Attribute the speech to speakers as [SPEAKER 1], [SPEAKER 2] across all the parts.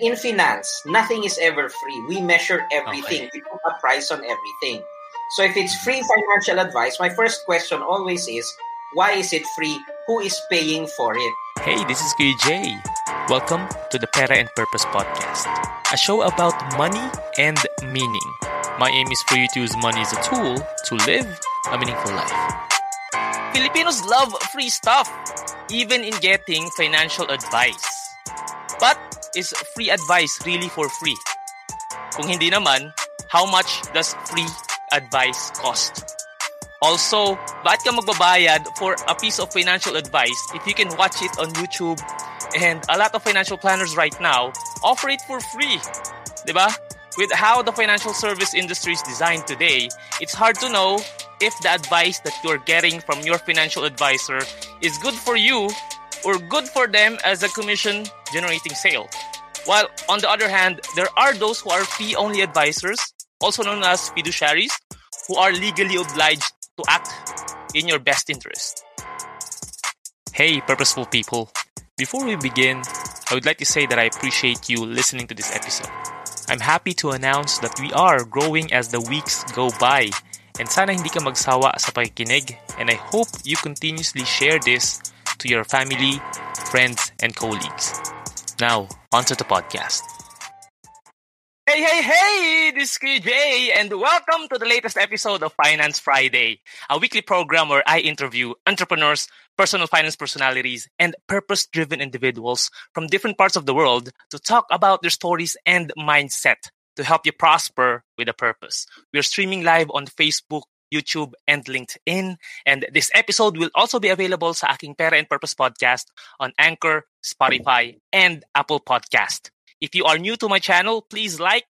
[SPEAKER 1] in finance, nothing is ever free. We measure everything. Okay. We put a price on everything. So if it's free financial advice, my first question always is, why is it free? Who is paying for it?
[SPEAKER 2] Hey, this is Jay. Welcome to the Pera and Purpose podcast, a show about money and meaning. My aim is for you to use money as a tool to live a meaningful life. Filipinos love free stuff, even in getting financial advice. But is free advice really for free? Kung hindi naman, how much does free advice cost? Also, bakit ka magbabayad for a piece of financial advice if you can watch it on YouTube and a lot of financial planners right now offer it for free? Diba? With how the financial service industry is designed today, it's hard to know if the advice that you're getting from your financial advisor is good for you or good for them as a commission generating sale. While on the other hand, there are those who are fee only advisors, also known as fiduciaries, who are legally obliged to act in your best interest. Hey, purposeful people. Before we begin, I would like to say that I appreciate you listening to this episode. I'm happy to announce that we are growing as the weeks go by. And sana hindi ka magsawa sa pakikinig. And I hope you continuously share this to your family, friends, and colleagues. Now, onto the podcast. Hey, hey, hey! This is KJ, and welcome to the latest episode of Finance Friday, a weekly program where I interview entrepreneurs, personal finance personalities, and purpose driven individuals from different parts of the world to talk about their stories and mindset to help you prosper with a purpose. We are streaming live on Facebook, YouTube, and LinkedIn. And this episode will also be available sa aking Pera and Purpose podcast on Anchor, Spotify, and Apple Podcast. If you are new to my channel, please like,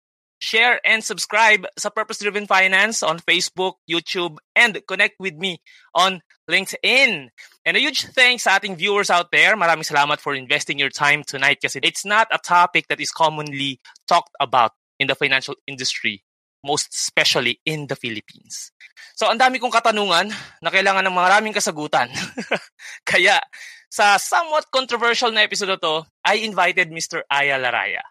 [SPEAKER 2] share, and subscribe sa Purpose Driven Finance on Facebook, YouTube, and connect with me on LinkedIn. And a huge thanks sa ating viewers out there. Maraming salamat for investing your time tonight kasi it's not a topic that is commonly talked about in the financial industry most especially in the Philippines. So, ang dami kong katanungan na kailangan ng maraming kasagutan. Kaya, sa somewhat controversial na episode to, I invited Mr. Aya Laraya.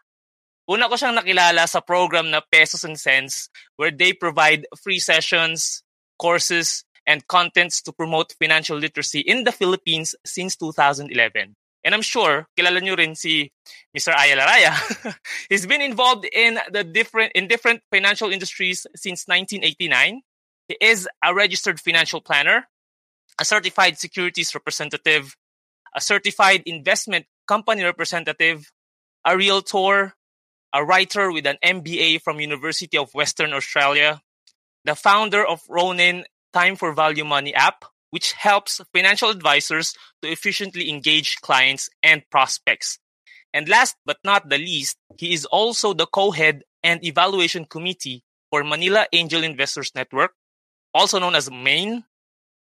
[SPEAKER 2] Una ko siyang nakilala sa program na Pesos and Cents where they provide free sessions, courses, and contents to promote financial literacy in the Philippines since 2011. And I'm sure kilala niyo rin si Mr. Ayalaraya. He's been involved in the different in different financial industries since 1989. He is a registered financial planner, a certified securities representative, a certified investment company representative, a realtor, a writer with an MBA from University of Western Australia, the founder of Ronin Time for Value Money app, which helps financial advisors to efficiently engage clients and prospects. And last but not the least, he is also the co-head and evaluation committee for Manila Angel Investors Network, also known as MAIN,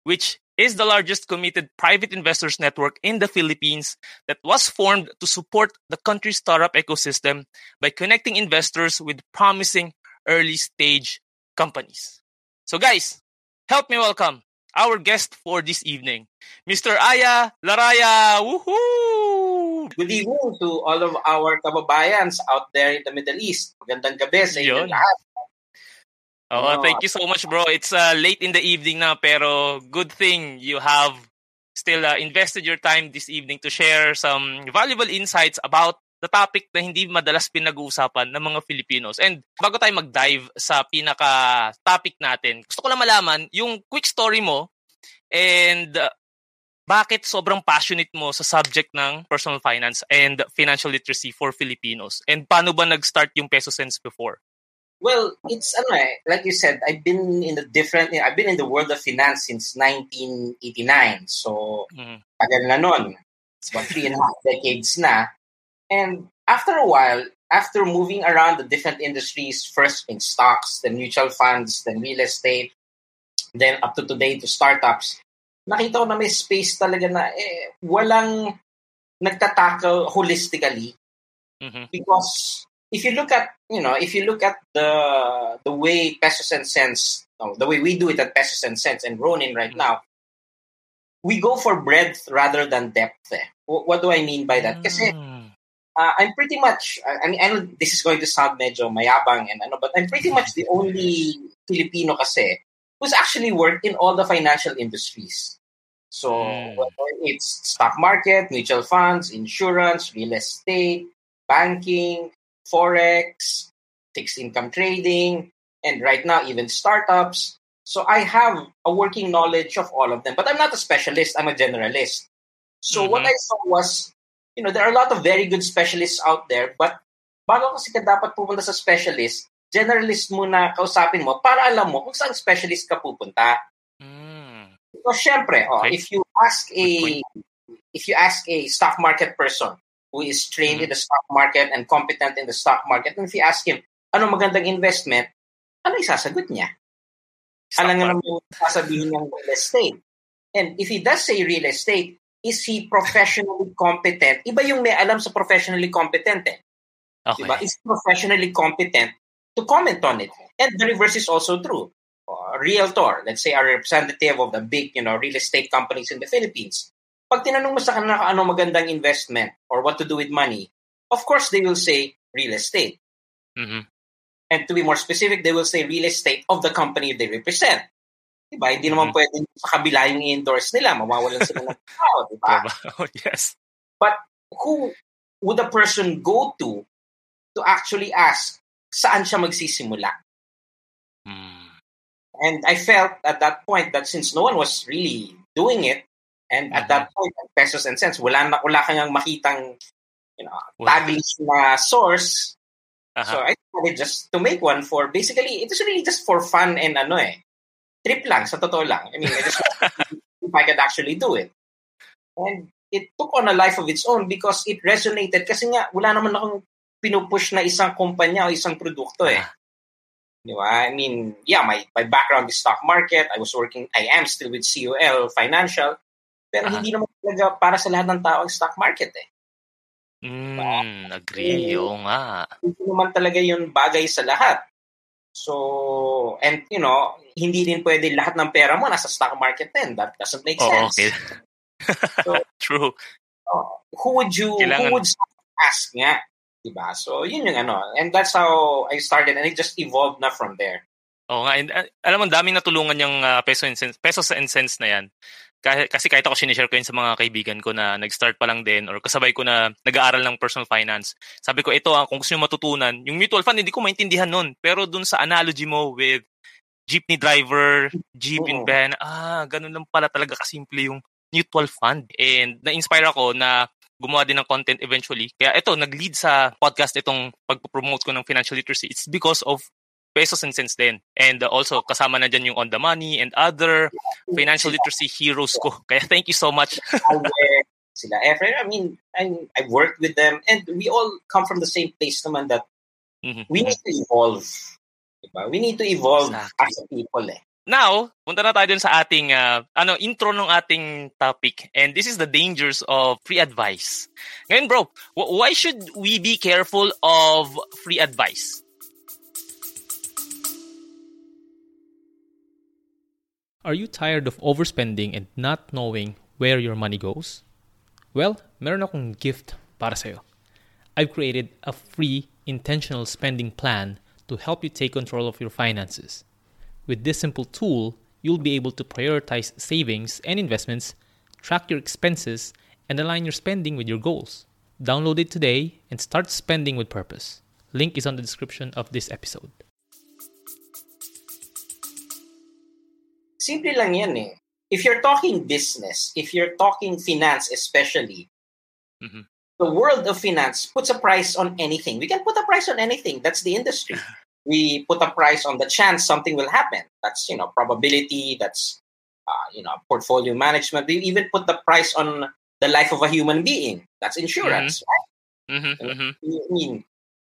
[SPEAKER 2] which is the largest committed private investors network in the Philippines that was formed to support the country's startup ecosystem by connecting investors with promising early stage companies. So guys, help me welcome our guest for this evening, Mr. Aya Laraya. Woohoo!
[SPEAKER 1] Good evening to all of our kababayans out there in the Middle East. Magandang gabi sa inyo lahat.
[SPEAKER 2] Oh, thank you so much, bro. It's uh, late in the evening now, pero good thing you have still uh, invested your time this evening to share some valuable insights about the topic na hindi madalas pinag-uusapan ng mga Filipinos. And bago tayo mag-dive sa pinaka-topic natin, gusto ko lang malaman yung quick story mo and uh, bakit sobrang passionate mo sa subject ng personal finance and financial literacy for Filipinos? And paano ba nag-start yung Peso Sense before?
[SPEAKER 1] Well, it's ano eh, like you said, I've been in the different, I've been in the world of finance since 1989. So, mm. tagal na nun. It's about three and a half decades na. And after a while, after moving around the different industries, first in stocks, then mutual funds, then real estate, then up to today to startups, nakita ko na may space talaga na eh, walang nagtatackle holistically. Mm-hmm. Because if you look at, you know, if you look at the the way pesos and cents, no, the way we do it at pesos and cents and Ronin right mm-hmm. now, we go for breadth rather than depth. Eh. What do I mean by that? Kasi mm uh, I'm pretty much, I mean, I know this is going to sound medyo mayabang and ano, but I'm pretty much the only Filipino kasi who's actually worked in all the financial industries. So mm. whether it's stock market, mutual funds, insurance, real estate, banking, forex, fixed income trading, and right now even startups. So I have a working knowledge of all of them, but I'm not a specialist. I'm a generalist. So mm-hmm. what I saw was you know, there are a lot of very good specialists out there, but bago kasi ka dapat pupunta sa specialist, generalist muna kausapin mo para alam mo kung saan specialist ka pupunta. Mm. Because syempre, oh, okay. if you ask a if you ask a stock market person who is trained mm-hmm. in the stock market and competent in the stock market, and if you ask him, ano magandang investment, ano isasagot niya? Alam nga naman sasabihin niyang real estate. And if he does say real estate, is he professionally competent? Iba yung may alam sa professionally competent eh. Okay. Diba? Is professionally competent to comment on it. And the reverse is also true. Uh, realtor, let's say a representative of the big, you know, real estate companies in the Philippines. Pag tinanong mo sa kanila ano magandang investment or what to do with money, of course they will say real estate. Mm-hmm. And to be more specific, they will say real estate of the company they represent. Diba? Hindi naman mm-hmm. pwedeng sa kabila yung endorse nila. Mawawalan sila ng tao, diba?
[SPEAKER 2] Oh, yes.
[SPEAKER 1] But who would a person go to to actually ask saan siya magsisimula? Mm. And I felt at that point that since no one was really doing it, and at mm-hmm. that point, pesos and cents, wala, na, wala kang makitang you know, taglish na source. Uh-huh. So I decided just to make one for basically, it was really just for fun and ano eh, trip lang, sa totoo lang. I mean, I just if I could actually do it. And it took on a life of its own because it resonated kasi nga wala naman akong pinupush na isang kumpanya o isang produkto eh. Di ba? I mean, yeah, my, my background is stock market. I was working, I am still with COL Financial. Pero uh-huh. hindi naman talaga para sa lahat ng tao ang stock market eh.
[SPEAKER 2] Mm, agree. Eh, Oo nga.
[SPEAKER 1] Hindi naman talaga yun bagay sa lahat. So, and you know, hindi din pwede lahat ng pera mo nasa stock market din. That doesn't make sense.
[SPEAKER 2] okay. so, True.
[SPEAKER 1] Uh, who would you, Kailangan... who would ask nga? Diba? So, yun yung ano. And that's how I started and it just evolved na from there.
[SPEAKER 2] Oo nga. And, uh, alam mo, daming natulungan yung uh, peso and cents, pesos and cents na yan kasi kahit ako sinishare ko yun sa mga kaibigan ko na nag-start pa lang din or kasabay ko na nag-aaral ng personal finance. Sabi ko, ito ah, kung gusto nyo matutunan, yung mutual fund, hindi ko maintindihan nun. Pero dun sa analogy mo with jeepney driver, jeep in van, ah, ganun lang pala talaga kasimple yung mutual fund. And na-inspire ako na gumawa din ng content eventually. Kaya ito, nag-lead sa podcast itong pag-promote ko ng financial literacy. It's because of pesos and cents din. And uh, also, kasama na dyan yung On The Money and other financial literacy heroes ko. Kaya thank you so much.
[SPEAKER 1] sila Efren, I mean, I, I've worked with them and we all come from the same place naman that mm-hmm. we need to evolve. Diba? We need to evolve exactly. as people eh.
[SPEAKER 2] Now, punta na tayo dun sa ating uh, ano intro ng ating topic and this is the dangers of free advice. Ngayon bro, why should we be careful of free advice? Are you tired of overspending and not knowing where your money goes? Well, meron akong gift para sa'yo. I've created a free intentional spending plan to help you take control of your finances. With this simple tool, you'll be able to prioritize savings and investments, track your expenses, and align your spending with your goals. Download it today and start spending with purpose. Link is on the description of this episode.
[SPEAKER 1] Simple lang yan eh. If you're talking business, if you're talking finance especially, mm-hmm. the world of finance puts a price on anything. We can put a price on anything. That's the industry. we put a price on the chance something will happen. That's, you know, probability, that's, uh, you know, portfolio management. We even put the price on the life of a human being. That's insurance, mm-hmm. right? Mm-hmm, mm-hmm. I mean,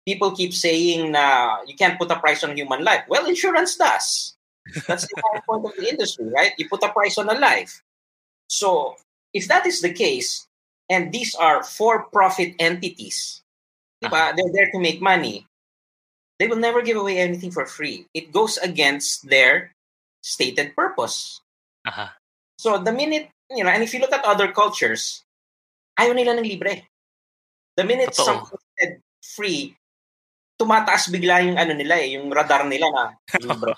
[SPEAKER 1] people keep saying uh, you can't put a price on human life. Well, insurance does. That's the whole point of the industry, right? You put a price on a life. So if that is the case, and these are for-profit entities, uh-huh. they're there to make money, they will never give away anything for free. It goes against their stated purpose. Uh-huh. So the minute, you know, and if you look at other cultures, ayaw nila ng libre. The minute Totoo. something said free, tumataas bigla yung ano nila eh, yung radar nila na libre.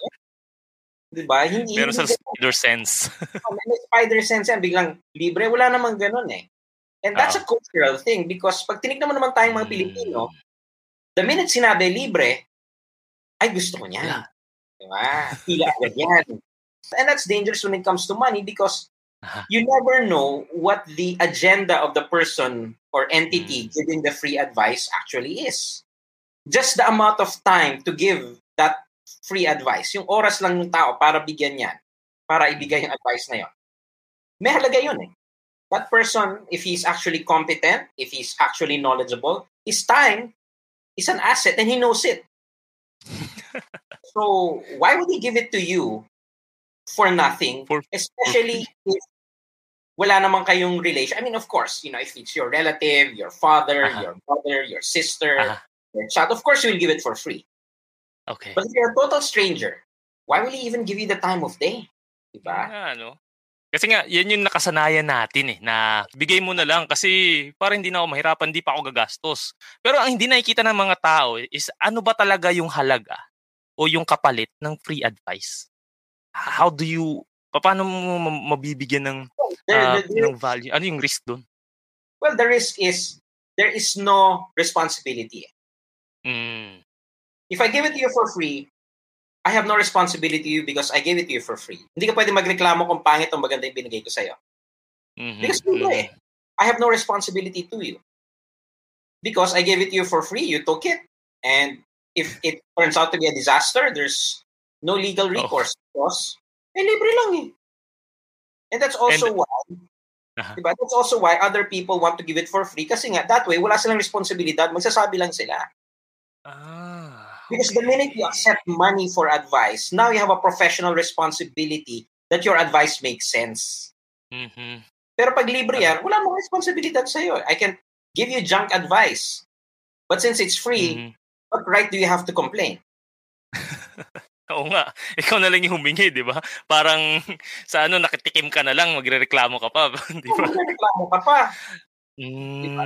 [SPEAKER 1] 'Di ba?
[SPEAKER 2] Hindi Pero sa spider sense.
[SPEAKER 1] oh, may spider sense yan, biglang libre, wala namang ganoon eh. And that's uh-huh. a cultural thing because pag tinignan mo naman tayong mga Pilipino, the minute sinabi libre, ay gusto ko niyan. Yeah. Diba? Pila agad yan. And that's dangerous when it comes to money because uh-huh. you never know what the agenda of the person or entity mm. giving the free advice actually is. Just the amount of time to give that free advice, yung oras lang ng tao para bigyan yan, para ibigay yung advice na yon. May halaga yun eh. That person, if he's actually competent, if he's actually knowledgeable, his time is an asset and he knows it. so why would he give it to you for nothing, for, especially for if wala naman kayong relation. I mean, of course, you know, if it's your relative, your father, uh-huh. your mother, your sister, uh-huh. your child, of course you will give it for free.
[SPEAKER 2] Okay.
[SPEAKER 1] But if you're a total stranger, why will he even give you the time of day? Diba?
[SPEAKER 2] Yeah, no? Kasi nga, yan yung nakasanayan natin eh, na bigay mo na lang kasi para hindi na ako mahirapan, hindi pa ako gagastos. Pero ang hindi nakikita ng mga tao is ano ba talaga yung halaga o yung kapalit ng free advice? how do you paano mo mabibigyan ng uh, ng value? Ano yung risk doon?
[SPEAKER 1] Well, the risk is there is no responsibility.
[SPEAKER 2] Mm.
[SPEAKER 1] If I give it to you for free, I have no responsibility to you because I gave it to you for free. Hindi ka pwede magreklamo kung pangit o maganda yung binigay ko sa'yo.
[SPEAKER 2] Mm-hmm.
[SPEAKER 1] Because mm-hmm. eh. I have no responsibility to you. Because I gave it to you for free, you took it. And if it turns out to be a disaster, there's no legal oh. recourse oh. because eh, libre lang eh. And that's also And, why, uh-huh. diba? That's also why other people want to give it for free kasi nga, that way, wala silang responsibilidad, magsasabi lang sila.
[SPEAKER 2] Ah,
[SPEAKER 1] because the minute you accept money for advice, now you have a professional responsibility that your advice makes sense.
[SPEAKER 2] Mm-hmm.
[SPEAKER 1] Pero pag libre yan, wala mong responsibilidad sa'yo. I can give you junk advice. But since it's free, mm-hmm. what right do you have to complain?
[SPEAKER 2] Oo nga. Ikaw na lang yung humingi, di ba? Parang sa ano, nakitikim ka na lang, magre-reklamo ka pa. di ba?
[SPEAKER 1] Magre-reklamo ka pa.
[SPEAKER 2] Mm. Diba?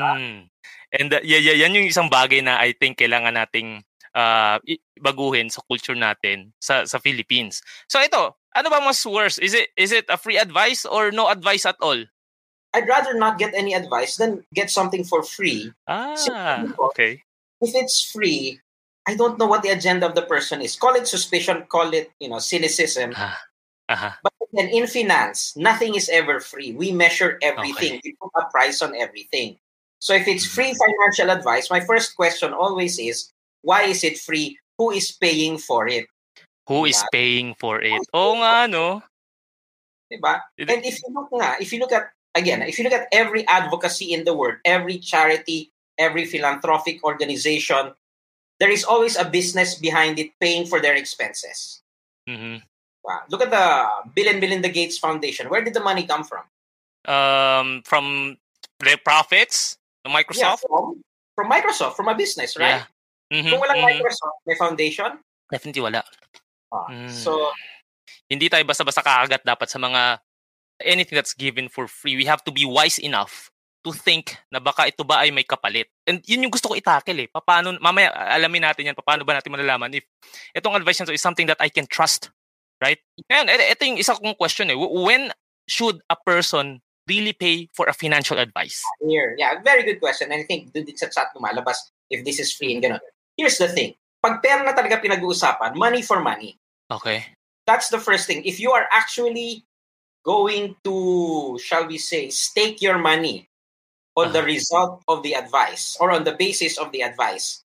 [SPEAKER 2] And uh, yeah, yeah, yan yung isang bagay na I think kailangan nating uh, baguhin sa culture natin sa sa Philippines. So ito, ano ba mas worse? Is it is it a free advice or no advice at all?
[SPEAKER 1] I'd rather not get any advice than get something for free.
[SPEAKER 2] Ah, okay.
[SPEAKER 1] If it's free, I don't know what the agenda of the person is. Call it suspicion, call it, you know, cynicism.
[SPEAKER 2] Uh, uh-huh.
[SPEAKER 1] But then in finance, nothing is ever free. We measure everything. Okay. We put a price on everything. So if it's free financial advice, my first question always is, why is it free? Who is paying for it?
[SPEAKER 2] Who is paying for it? Oh nga, no?
[SPEAKER 1] Diba? And if you look nga, if you look at, again, if you look at every advocacy in the world, every charity, every philanthropic organization, there is always a business behind it paying for their expenses.
[SPEAKER 2] Mm-hmm.
[SPEAKER 1] Wow. Look at the Bill and Melinda Gates Foundation. Where did the money come from?
[SPEAKER 2] Um, from their profits, Microsoft.
[SPEAKER 1] Yeah, from, from Microsoft, from a business, right? Mm-hmm, Kung walang mm-hmm. Microsoft, may foundation?
[SPEAKER 2] Definitely wala.
[SPEAKER 1] Ah, mm. So,
[SPEAKER 2] hindi tayo basta-basta kakagat dapat sa mga anything that's given for free. We have to be wise enough to think na baka ito ba ay may kapalit. And yun yung gusto ko itakil eh. Paano, mamaya alamin natin yan, paano ba natin malalaman if itong advice nito is something that I can trust. Right? Ngayon, ito yung isa kong question eh. When should a person really pay for a financial advice?
[SPEAKER 1] Here, yeah, very good question. And I think doon din sa chat lumalabas if this is free and gano'n. Here's the thing. Pag pera na talaga pinag-uusapan, money for money.
[SPEAKER 2] Okay.
[SPEAKER 1] That's the first thing. If you are actually going to, shall we say, stake your money on the uh-huh. result of the advice or on the basis of the advice,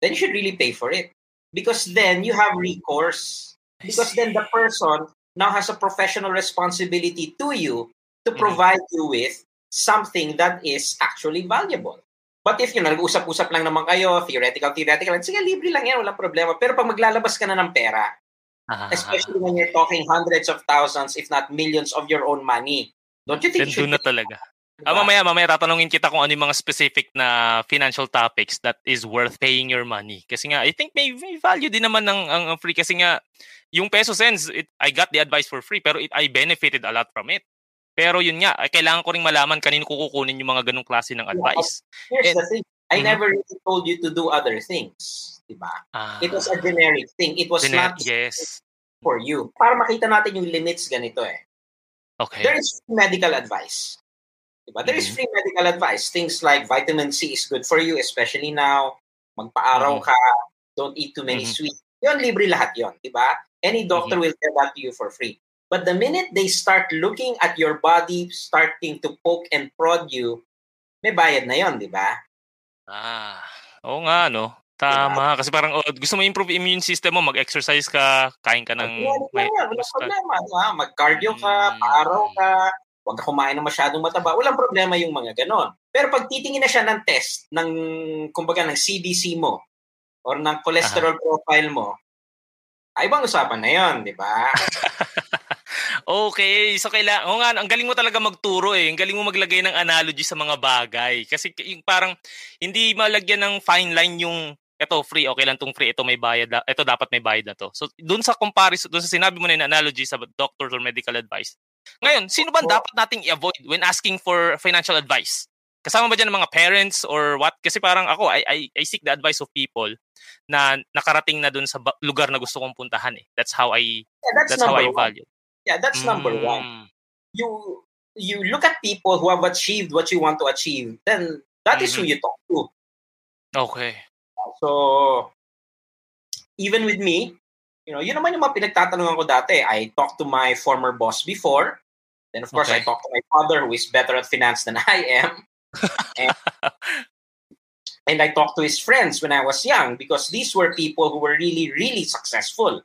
[SPEAKER 1] then you should really pay for it. Because then you have recourse. Because then the person now has a professional responsibility to you to mm-hmm. provide mm-hmm. you with something that is actually valuable. But if you know, nag-usap-usap lang naman kayo, theoretical, theoretical, sige, libre lang yan, walang problema. Pero pag maglalabas ka na ng pera, uh-huh. especially when you're talking hundreds of thousands, if not millions of your own money, don't you think
[SPEAKER 2] Then you should... na talaga. Diba? Ah, mamaya, mamaya tatanungin kita kung ano yung mga specific na financial topics that is worth paying your money. Kasi nga, I think may, may value din naman ng ang, ang free. Kasi nga, yung peso sense, it, I got the advice for free, pero it, I benefited a lot from it. Pero yun nga, kailangan ko ring malaman kanino ko kukunin yung mga ganong klase ng advice.
[SPEAKER 1] Here's And, the thing. I mm-hmm. never really told you to do other things. Diba? Ah, it was a generic thing. It was gener- not
[SPEAKER 2] yes.
[SPEAKER 1] for you. Para makita natin yung limits ganito eh.
[SPEAKER 2] Okay.
[SPEAKER 1] There is medical advice. Diba? There mm-hmm. is free medical advice. Things like vitamin C is good for you, especially now. Magpa-araw mm-hmm. ka. Don't eat too many mm-hmm. sweets. Yon, libre lahat yon, di ba? Any doctor mm-hmm. will tell that to you for free. But the minute they start looking at your body, starting to poke and prod you, may bayad na yon, di ba?
[SPEAKER 2] Ah, oo nga, no? Tama. Diba? Kasi parang oh, gusto mo improve immune system mo, mag-exercise ka, kain ka ng...
[SPEAKER 1] May, wala problema. Ha? Mag-cardio ka, hmm. paaraw ka, huwag ka kumain ng masyadong mataba. Walang problema yung mga ganon. Pero pag titingin na siya ng test, ng, kumbaga, ng CBC mo, or ng cholesterol Aha. profile mo, ay ibang usapan na yon, di ba?
[SPEAKER 2] okay, so kailangan, oh nga, ang galing mo talaga magturo eh. Ang galing mo maglagay ng analogy sa mga bagay. Kasi yung parang hindi malagyan ng fine line yung ito free, okay lang tong free, ito may bayad, ito dapat may bayad na to. So doon sa comparison, doon sa sinabi mo na yung analogy sa doctors or medical advice. Ngayon, sino ba dapat nating i-avoid when asking for financial advice? Kasama ba dyan ng mga parents or what? Kasi parang ako, I, I, I seek the advice of people na nakarating na dun sa lugar na gusto kong puntahan eh. That's how I yeah, that's, that's how I value.
[SPEAKER 1] Yeah, that's mm. number one. You you look at people who have achieved what you want to achieve, then that mm-hmm. is who mm-hmm. you talk to.
[SPEAKER 2] Okay.
[SPEAKER 1] So, even with me, you know, yun naman yung mga pinagtatanungan ko dati. I talked to my former boss before. Then, of course, okay. I talked to my father who is better at finance than I am and, and I talked to his friends when I was young because these were people who were really, really successful.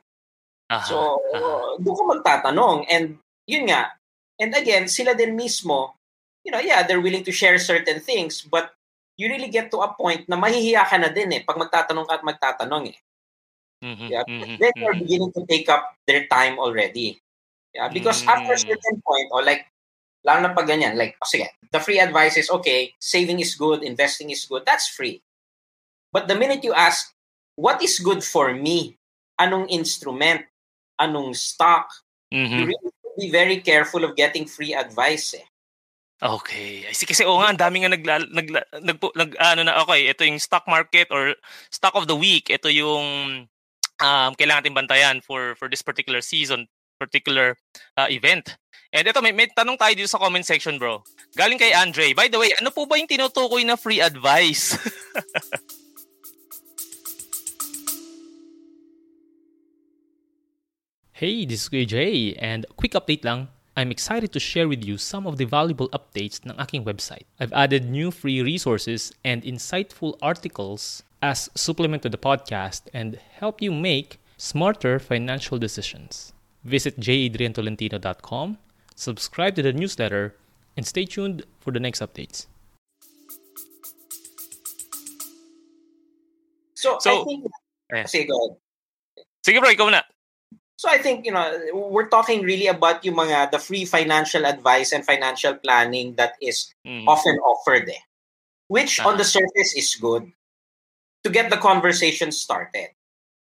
[SPEAKER 1] Uh-huh, so, uh-huh. doon ko magtatanong. And yun nga, and again, sila din mismo, you know, yeah, they're willing to share certain things, but you really get to a point na mahihiya ka na din eh pag magtatanong ka at magtatanong eh. Mm-hmm, yeah, mm-hmm, then you're mm-hmm. beginning to take up their time already. Yeah, because mm-hmm. after a certain point, or like Lalo na pag ganyan, like, oh, sige, the free advice is, okay, saving is good, investing is good, that's free. But the minute you ask, what is good for me? Anong instrument? Anong stock? Mm-hmm. You really to be very careful of getting free advice eh.
[SPEAKER 2] Okay. I see. Kasi oo nga, ang dami nga nag, nag, nag, nag, ano na, okay, ito yung stock market or stock of the week. Ito yung um, kailangan natin bantayan for, for this particular season, particular uh, event. And ito, may, may tanong tayo dito sa comment section, bro. Galing kay Andre. By the way, ano po ba yung tinutukoy na free advice?
[SPEAKER 3] hey, this is Kuya Jay, and quick update lang. I'm excited to share with you some of the valuable updates ng aking website. I've added new free resources and insightful articles as supplement to the podcast and help you make smarter financial decisions. Visit jadriantolentino.com subscribe to the newsletter, and stay tuned for the next updates.
[SPEAKER 1] So, so I think, eh. sige, go ahead.
[SPEAKER 2] Sige bro, ikaw na.
[SPEAKER 1] So I think, you know, we're talking really about yung mga, the free financial advice and financial planning that is mm-hmm. often offered eh. Which uh-huh. on the surface is good to get the conversation started.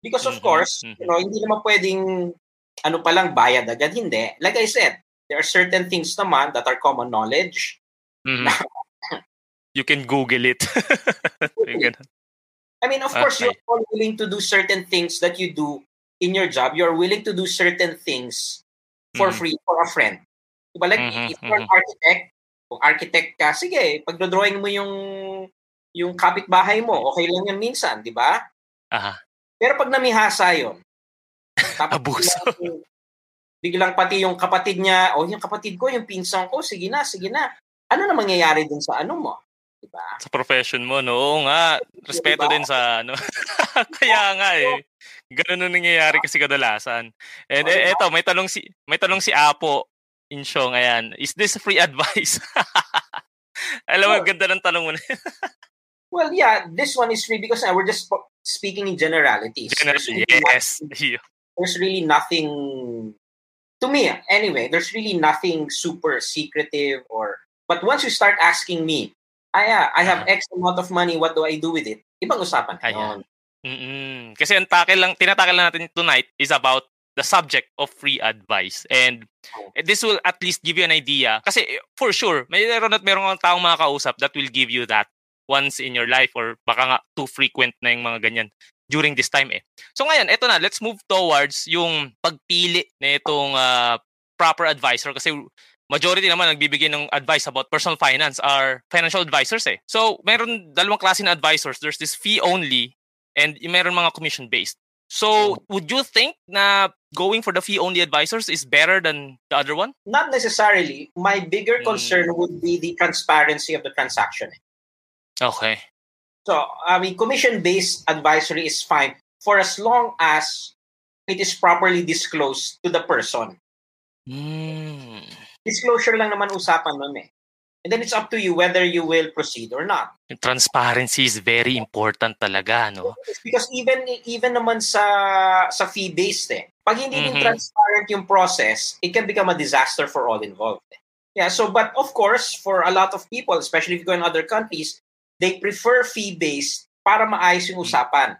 [SPEAKER 1] Because of mm-hmm. course, mm-hmm. you know, hindi naman pwedeng ano pa lang bayad agad, hindi. Like I said, there are certain things naman that are common knowledge.
[SPEAKER 2] Mm-hmm. you can Google it.
[SPEAKER 1] I mean, of okay. course, you're all willing to do certain things that you do in your job. You're willing to do certain things for mm-hmm. free for a friend. Diba? Like, mm-hmm. if you're an mm-hmm. architect, kung architect ka, sige, pagdodrawing mo yung yung kapitbahay mo, okay lang yan minsan, di ba?
[SPEAKER 2] Aha.
[SPEAKER 1] Pero pag namihasa
[SPEAKER 2] tapos Abuso
[SPEAKER 1] biglang pati yung kapatid niya, o oh, yung kapatid ko, yung pinsan ko, sige na, sige na. Ano na mangyayari dun sa ano mo? Diba?
[SPEAKER 2] Sa profession mo, no? Oo nga. Respeto diba? din sa ano. Kaya nga eh. Ganun na nangyayari kasi kadalasan. And oh, eh, eto, may tanong si may tanong si Apo Insyong, ayan. Is this free advice? Alam mo, well, ganda ng tanong mo na.
[SPEAKER 1] well, yeah, this one is free because uh, we're just speaking in generalities.
[SPEAKER 2] Generally, yes.
[SPEAKER 1] Nothing, there's really nothing to me anyway there's really nothing super secretive or but once you start asking me ah, I have X amount of money what do I do with it ibang usapan
[SPEAKER 2] Ayan. Mm-mm. kasi ang tackle lang tinatakil lang natin tonight is about the subject of free advice. And this will at least give you an idea. Kasi for sure, mayroon at mayroon kang taong mga kausap that will give you that once in your life or baka nga too frequent na yung mga ganyan during this time eh. So ngayon, eto na, let's move towards yung pagpili na itong uh, proper advisor kasi majority naman nagbibigay ng advice about personal finance are financial advisors eh. So, meron dalawang klase na advisors. There's this fee only and meron mga commission based. So, would you think na going for the fee only advisors is better than the other one?
[SPEAKER 1] Not necessarily. My bigger hmm. concern mm. would be the transparency of the transaction.
[SPEAKER 2] Okay.
[SPEAKER 1] So, I mean, commission based advisory is fine for as long as it is properly disclosed to the person.
[SPEAKER 2] Mm.
[SPEAKER 1] Disclosure lang naman usapan nun eh. And then it's up to you whether you will proceed or not.
[SPEAKER 2] Transparency is very important talaga, no?
[SPEAKER 1] Because even even naman sa sa fee-based eh. Pag hindi mm-hmm. transparent yung process, it can become a disaster for all involved. Eh. Yeah, so but of course, for a lot of people, especially if you go in other countries, they prefer fee-based para maayos yung usapan.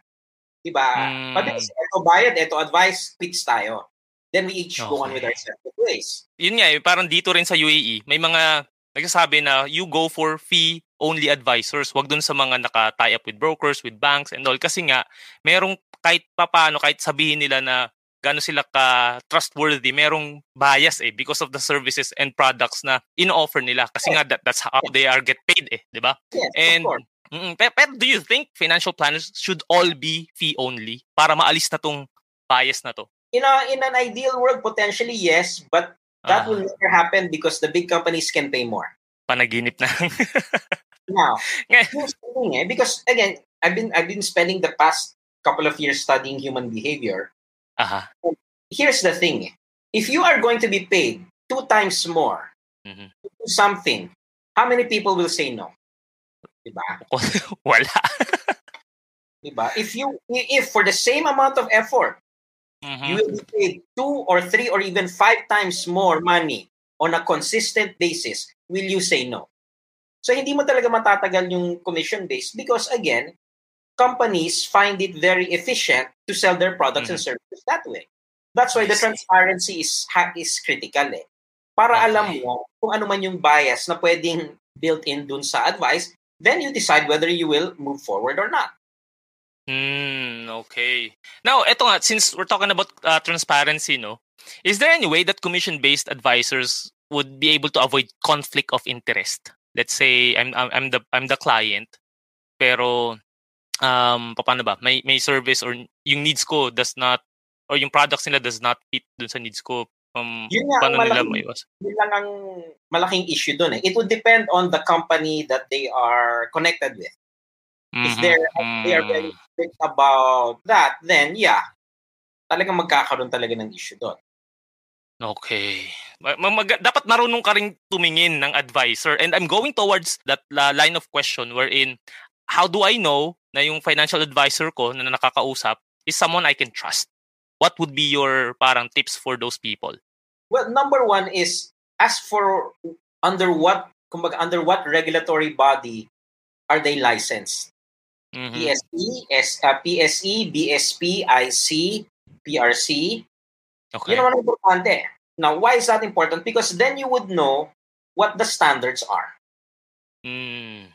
[SPEAKER 1] Diba? Mm. Mabilis, ito bayad, ito advice, quits tayo. Then we each okay. go on with our separate ways.
[SPEAKER 2] Yun nga, eh, parang dito rin sa UAE, may mga nagsasabi na you go for fee only advisors. Wag dun sa mga naka-tie up with brokers, with banks and all. Kasi nga, merong kahit papaano, kahit sabihin nila na gano'n sila ka trustworthy, merong bias eh because of the services and products na in-offer nila. Kasi nga, that, that's how they are get paid eh, di ba?
[SPEAKER 1] Yes,
[SPEAKER 2] and, of course. Mm, pero, pero do you think financial planners should all be fee only para maalis na tong bias na to?
[SPEAKER 1] in a in an ideal world, potentially yes, but that uh, will never happen because the big companies can pay more.
[SPEAKER 2] Panaginip na.
[SPEAKER 1] now, thing, eh, because again, I've been I've been spending the past couple of years studying human behavior.
[SPEAKER 2] Uh-huh.
[SPEAKER 1] Here's the thing: eh. if you are going to be paid two times more mm-hmm. to do something, how many people will say no? Diba?
[SPEAKER 2] Wala.
[SPEAKER 1] diba? If you if for the same amount of effort Mm-hmm. You will be paid two or three or even five times more money on a consistent basis. Will you say no? So hindi mo talaga matatagal yung commission base because again, companies find it very efficient to sell their products mm-hmm. and services that way. That's why the transparency is is critical eh. Para okay. alam mo kung ano man yung bias na pwedeng built in dun sa advice, then you decide whether you will move forward or not.
[SPEAKER 2] Hmm, okay. Now, eto nga, since we're talking about uh, transparency, no, is there any way that commission-based advisors would be able to avoid conflict of interest? Let's say I'm I'm the I'm the client, pero um paano ba? May may service or yung needs ko does not or yung products nila does not fit dun sa needs ko. Um,
[SPEAKER 1] yun nga, paano malaking, nila maiwas? Yun lang ang malaking issue dun eh. It would depend on the company that they are connected with. Mm-hmm. If they're mm-hmm. they are very strict about that, then yeah, talagang magkakaroon talaga ng issue doon.
[SPEAKER 2] Okay. Mag- dapat marunong ka rin tumingin ng advisor. And I'm going towards that uh, line of question wherein how do I know na yung financial advisor ko na nakakausap is someone I can trust? What would be your parang tips for those people?
[SPEAKER 1] Well, number one is as for under what kumbaga, under what regulatory body are they licensed? Mm-hmm. PSE, S, uh, PSE, BSP, IC, PRC. Okay. Yun naman importante. Now, why is that important? Because then you would know what the standards are.
[SPEAKER 2] Mm.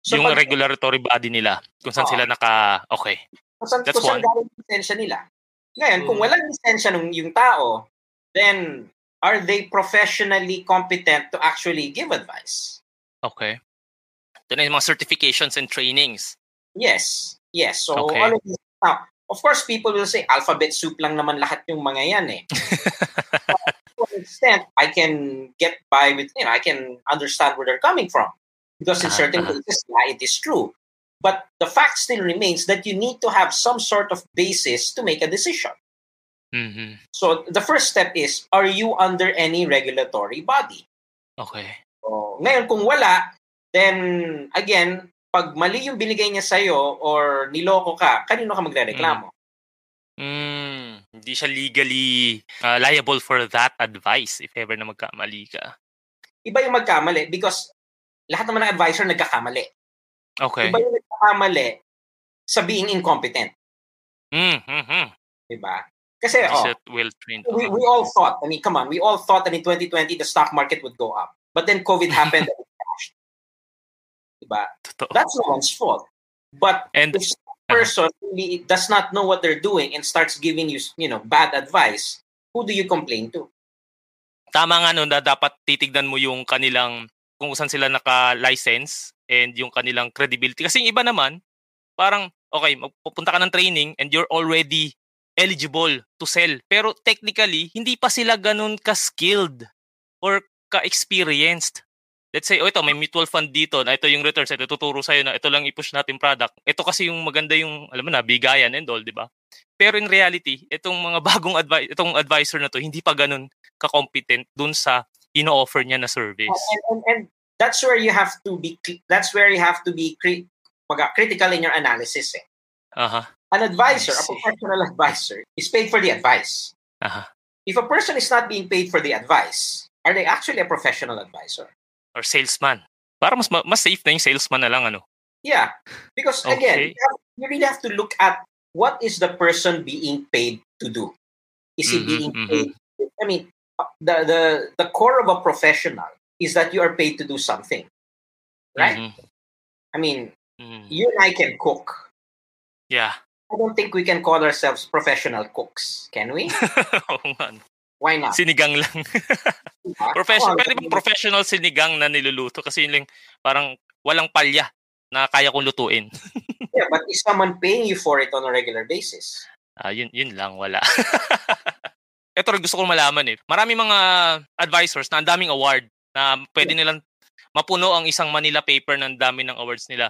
[SPEAKER 2] So yung pag, regulatory body nila, kung saan uh, sila naka... Okay.
[SPEAKER 1] Kung saan, That's kung saan galing lisensya nila. Ngayon, mm. kung walang lisensya ng yung tao, then are they professionally competent to actually give advice?
[SPEAKER 2] Okay. Ito na yung mga certifications and trainings.
[SPEAKER 1] Yes. Yes. So okay. all of this, now, of course, people will say alphabet soup lang naman lahat yung mga yan eh. to an extent, I can get by with, you know, I can understand where they're coming from. Because in certain uh-huh. cases, yeah, it is true. But the fact still remains that you need to have some sort of basis to make a decision.
[SPEAKER 2] Mm-hmm.
[SPEAKER 1] So the first step is, are you under any regulatory body?
[SPEAKER 2] Okay.
[SPEAKER 1] So, ngayon, kung wala, then again, pag mali yung binigay niya sa'yo or niloko ka, kanino ka magre-reklamo?
[SPEAKER 2] Mm. mm. Hindi siya legally uh, liable for that advice if ever na magkamali ka.
[SPEAKER 1] Iba yung magkamali because lahat naman ng advisor nagkakamali.
[SPEAKER 2] Okay.
[SPEAKER 1] Iba yung nagkakamali sa being incompetent.
[SPEAKER 2] Mm-hmm.
[SPEAKER 1] Diba? Kasi, oh,
[SPEAKER 2] well trained.
[SPEAKER 1] We, we all thought, I mean, come on, we all thought that in 2020 the stock market would go up. But then COVID happened. Diba? That's no one's fault. But and, if uh-huh. person really does not know what they're doing and starts giving you, you know, bad advice, who do you complain to?
[SPEAKER 2] Tama nga no, na dapat titignan mo yung kanilang kung saan sila naka-license and yung kanilang credibility. Kasi yung iba naman, parang, okay, pupunta ka ng training and you're already eligible to sell. Pero technically, hindi pa sila ganun ka-skilled or ka-experienced. Let's say, oh ito, may mutual fund dito, na ito yung returns, ito tuturo sa'yo na ito lang i-push natin product. Ito kasi yung maganda yung, alam mo na, bigayan and all, di ba? Pero in reality, itong mga bagong advi- itong advisor na to, hindi pa ganun ka-competent dun sa ino-offer niya na service.
[SPEAKER 1] And, and, and that's where you have to be, that's where you have to be cri- critical in your analysis. Eh.
[SPEAKER 2] Uh-huh.
[SPEAKER 1] An advisor, a professional advisor, is paid for the advice.
[SPEAKER 2] Uh-huh.
[SPEAKER 1] If a person is not being paid for the advice, are they actually a professional advisor?
[SPEAKER 2] Or salesman? Para mas mas safe na yung salesman na lang ano.
[SPEAKER 1] Yeah. Because okay. again, you, have, you really have to look at what is the person being paid to do. Is he mm-hmm, being mm-hmm. paid? I mean, the, the the core of a professional is that you are paid to do something. Right? Mm-hmm. I mean, mm. you and I can cook.
[SPEAKER 2] Yeah.
[SPEAKER 1] I don't think we can call ourselves professional cooks, can we? Why not?
[SPEAKER 2] Sinigang lang. professional, pwede bang professional sinigang na niluluto? Kasi yun lang, parang walang palya na kaya kong lutuin.
[SPEAKER 1] yeah, but is someone paying you for it on a regular basis?
[SPEAKER 2] Ah, uh, yun, yun lang, wala. Ito rin gusto kong malaman eh. Marami mga advisors na ang daming award na pwede nilang mapuno ang isang Manila paper ng dami ng awards nila.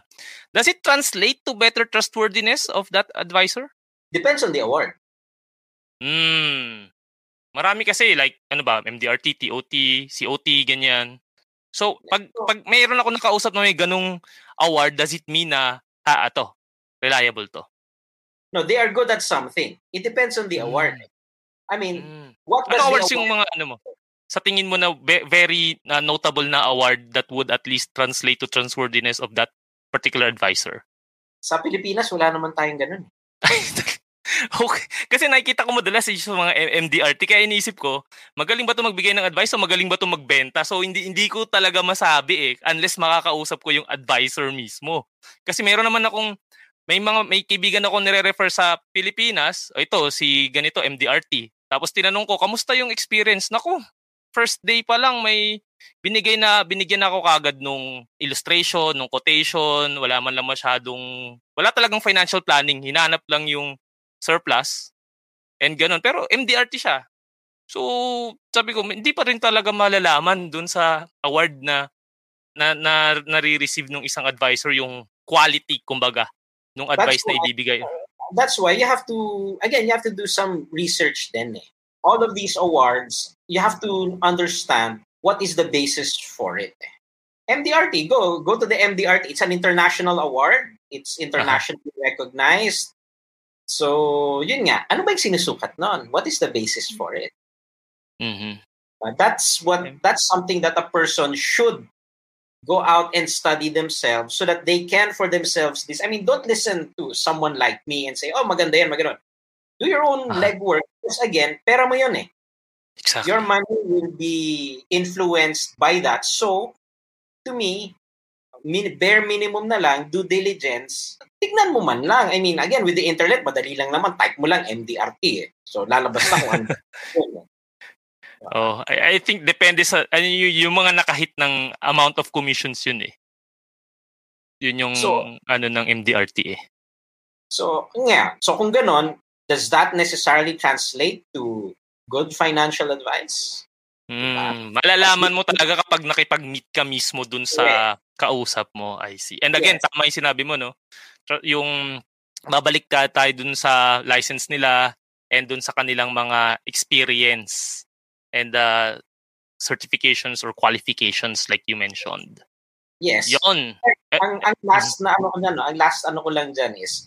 [SPEAKER 2] Does it translate to better trustworthiness of that advisor?
[SPEAKER 1] Depends on the award.
[SPEAKER 2] Hmm. Marami kasi like ano ba, MDRT, TOT, COT ganyan. So, pag pag mayroon ako nakausap na may ganung award, does it mean na ah, ato, reliable to?
[SPEAKER 1] No, they are good at something. It depends on the hmm. award. I mean, mm. what
[SPEAKER 2] does ano awards yung mga ano mo? sa tingin mo na very uh, notable na award that would at least translate to trustworthiness of that particular advisor?
[SPEAKER 1] Sa Pilipinas, wala naman tayong ganun.
[SPEAKER 2] okay. Kasi nakikita ko madalas sa mga MDRT. Kaya iniisip ko, magaling ba to magbigay ng advice o magaling ba to magbenta? So hindi hindi ko talaga masabi eh unless makakausap ko yung advisor mismo. Kasi meron naman akong may mga may kaibigan ako nire-refer sa Pilipinas. O ito si ganito MDRT. Tapos tinanong ko, kamusta yung experience? Nako, first day pa lang may binigay na binigyan ako kagad nung illustration, nung quotation, wala man lang masyadong wala talagang financial planning, hinanap lang yung surplus and ganun. Pero MDRT siya. So, sabi ko, hindi pa rin talaga malalaman dun sa award na na, na nare-receive ng isang advisor yung quality kumbaga nung advice that's na ibibigay.
[SPEAKER 1] That's why you have to again, you have to do some research then eh all of these awards, you have to understand what is the basis for it. MDRT, go go to the MDRT. It's an international award. It's internationally uh-huh. recognized. So, yun nga. Ano ba yung sinusukat nun? What is the basis for it?
[SPEAKER 2] Mm-hmm.
[SPEAKER 1] Uh, that's what that's something that a person should go out and study themselves so that they can for themselves this. I mean, don't listen to someone like me and say, "Oh, maganda yan, maganda." Do your own uh-huh. legwork because again, pera mo yun eh.
[SPEAKER 2] Exactly.
[SPEAKER 1] Your money will be influenced by that. So, to me, min- bare minimum na lang, due diligence, tignan mo man lang. I mean, again, with the internet, madali lang naman. Type mo lang MDRT eh. So, lalabas na kung ano.
[SPEAKER 2] oh, I, I think depende sa, ano, yung, yung mga nakahit ng amount of commissions yun eh. Yun yung so, ano ng MDRT eh.
[SPEAKER 1] So, nga. So, kung ganon, does that necessarily translate to good financial advice?
[SPEAKER 2] Mm, malalaman mo talaga kapag nakipag-meet ka mismo dun sa yeah. kausap mo, I see. And again, yes. tama yung sinabi mo, no? Yung babalik ka tayo dun sa license nila and dun sa kanilang mga experience and uh, certifications or qualifications like you mentioned.
[SPEAKER 1] Yes.
[SPEAKER 2] Yon.
[SPEAKER 1] Ang, ang last na ano ko no, ang last ano ko lang diyan is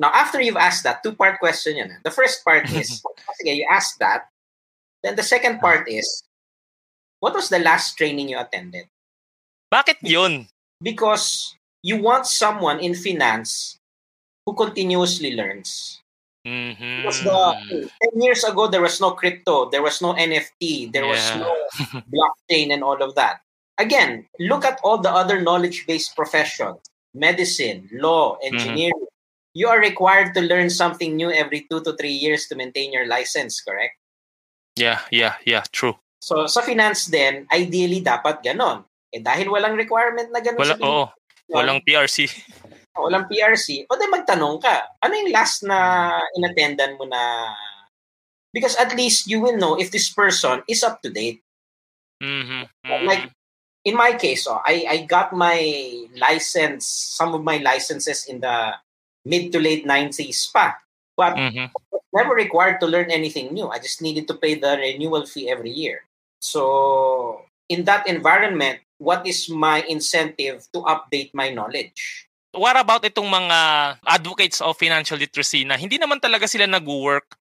[SPEAKER 1] Now, after you've asked that, two-part question yun. The first part is, sige, you asked that. Then the second part is, what was the last training you attended?
[SPEAKER 2] Bakit yun?
[SPEAKER 1] Because you want someone in finance who continuously learns.
[SPEAKER 2] Mm-hmm.
[SPEAKER 1] Because the, 10 years ago, there was no crypto, there was no NFT, there yeah. was no blockchain and all of that. Again, look at all the other knowledge-based professions, medicine, law, mm-hmm. engineering. Mm-hmm. You are required to learn something new every two to three years to maintain your license, correct?
[SPEAKER 2] Yeah, yeah, yeah, true.
[SPEAKER 1] So sa finance din, ideally dapat ganon. Eh dahil walang requirement na ganon
[SPEAKER 2] Wala, Oo, walang PRC.
[SPEAKER 1] walang PRC, pwede magtanong ka, ano yung last na inattendan mo na because at least you will know if this person is up to date.
[SPEAKER 2] Mm-hmm. Mm-hmm.
[SPEAKER 1] Like in my case, oh, I I got my license, some of my licenses in the mid to late 90s pa. But mm-hmm. Never required to learn anything new. I just needed to pay the renewal fee every year. So in that environment, what is my incentive to update my knowledge?
[SPEAKER 2] What about itong mga advocates of financial literacy na hindi naman talaga sila nag-work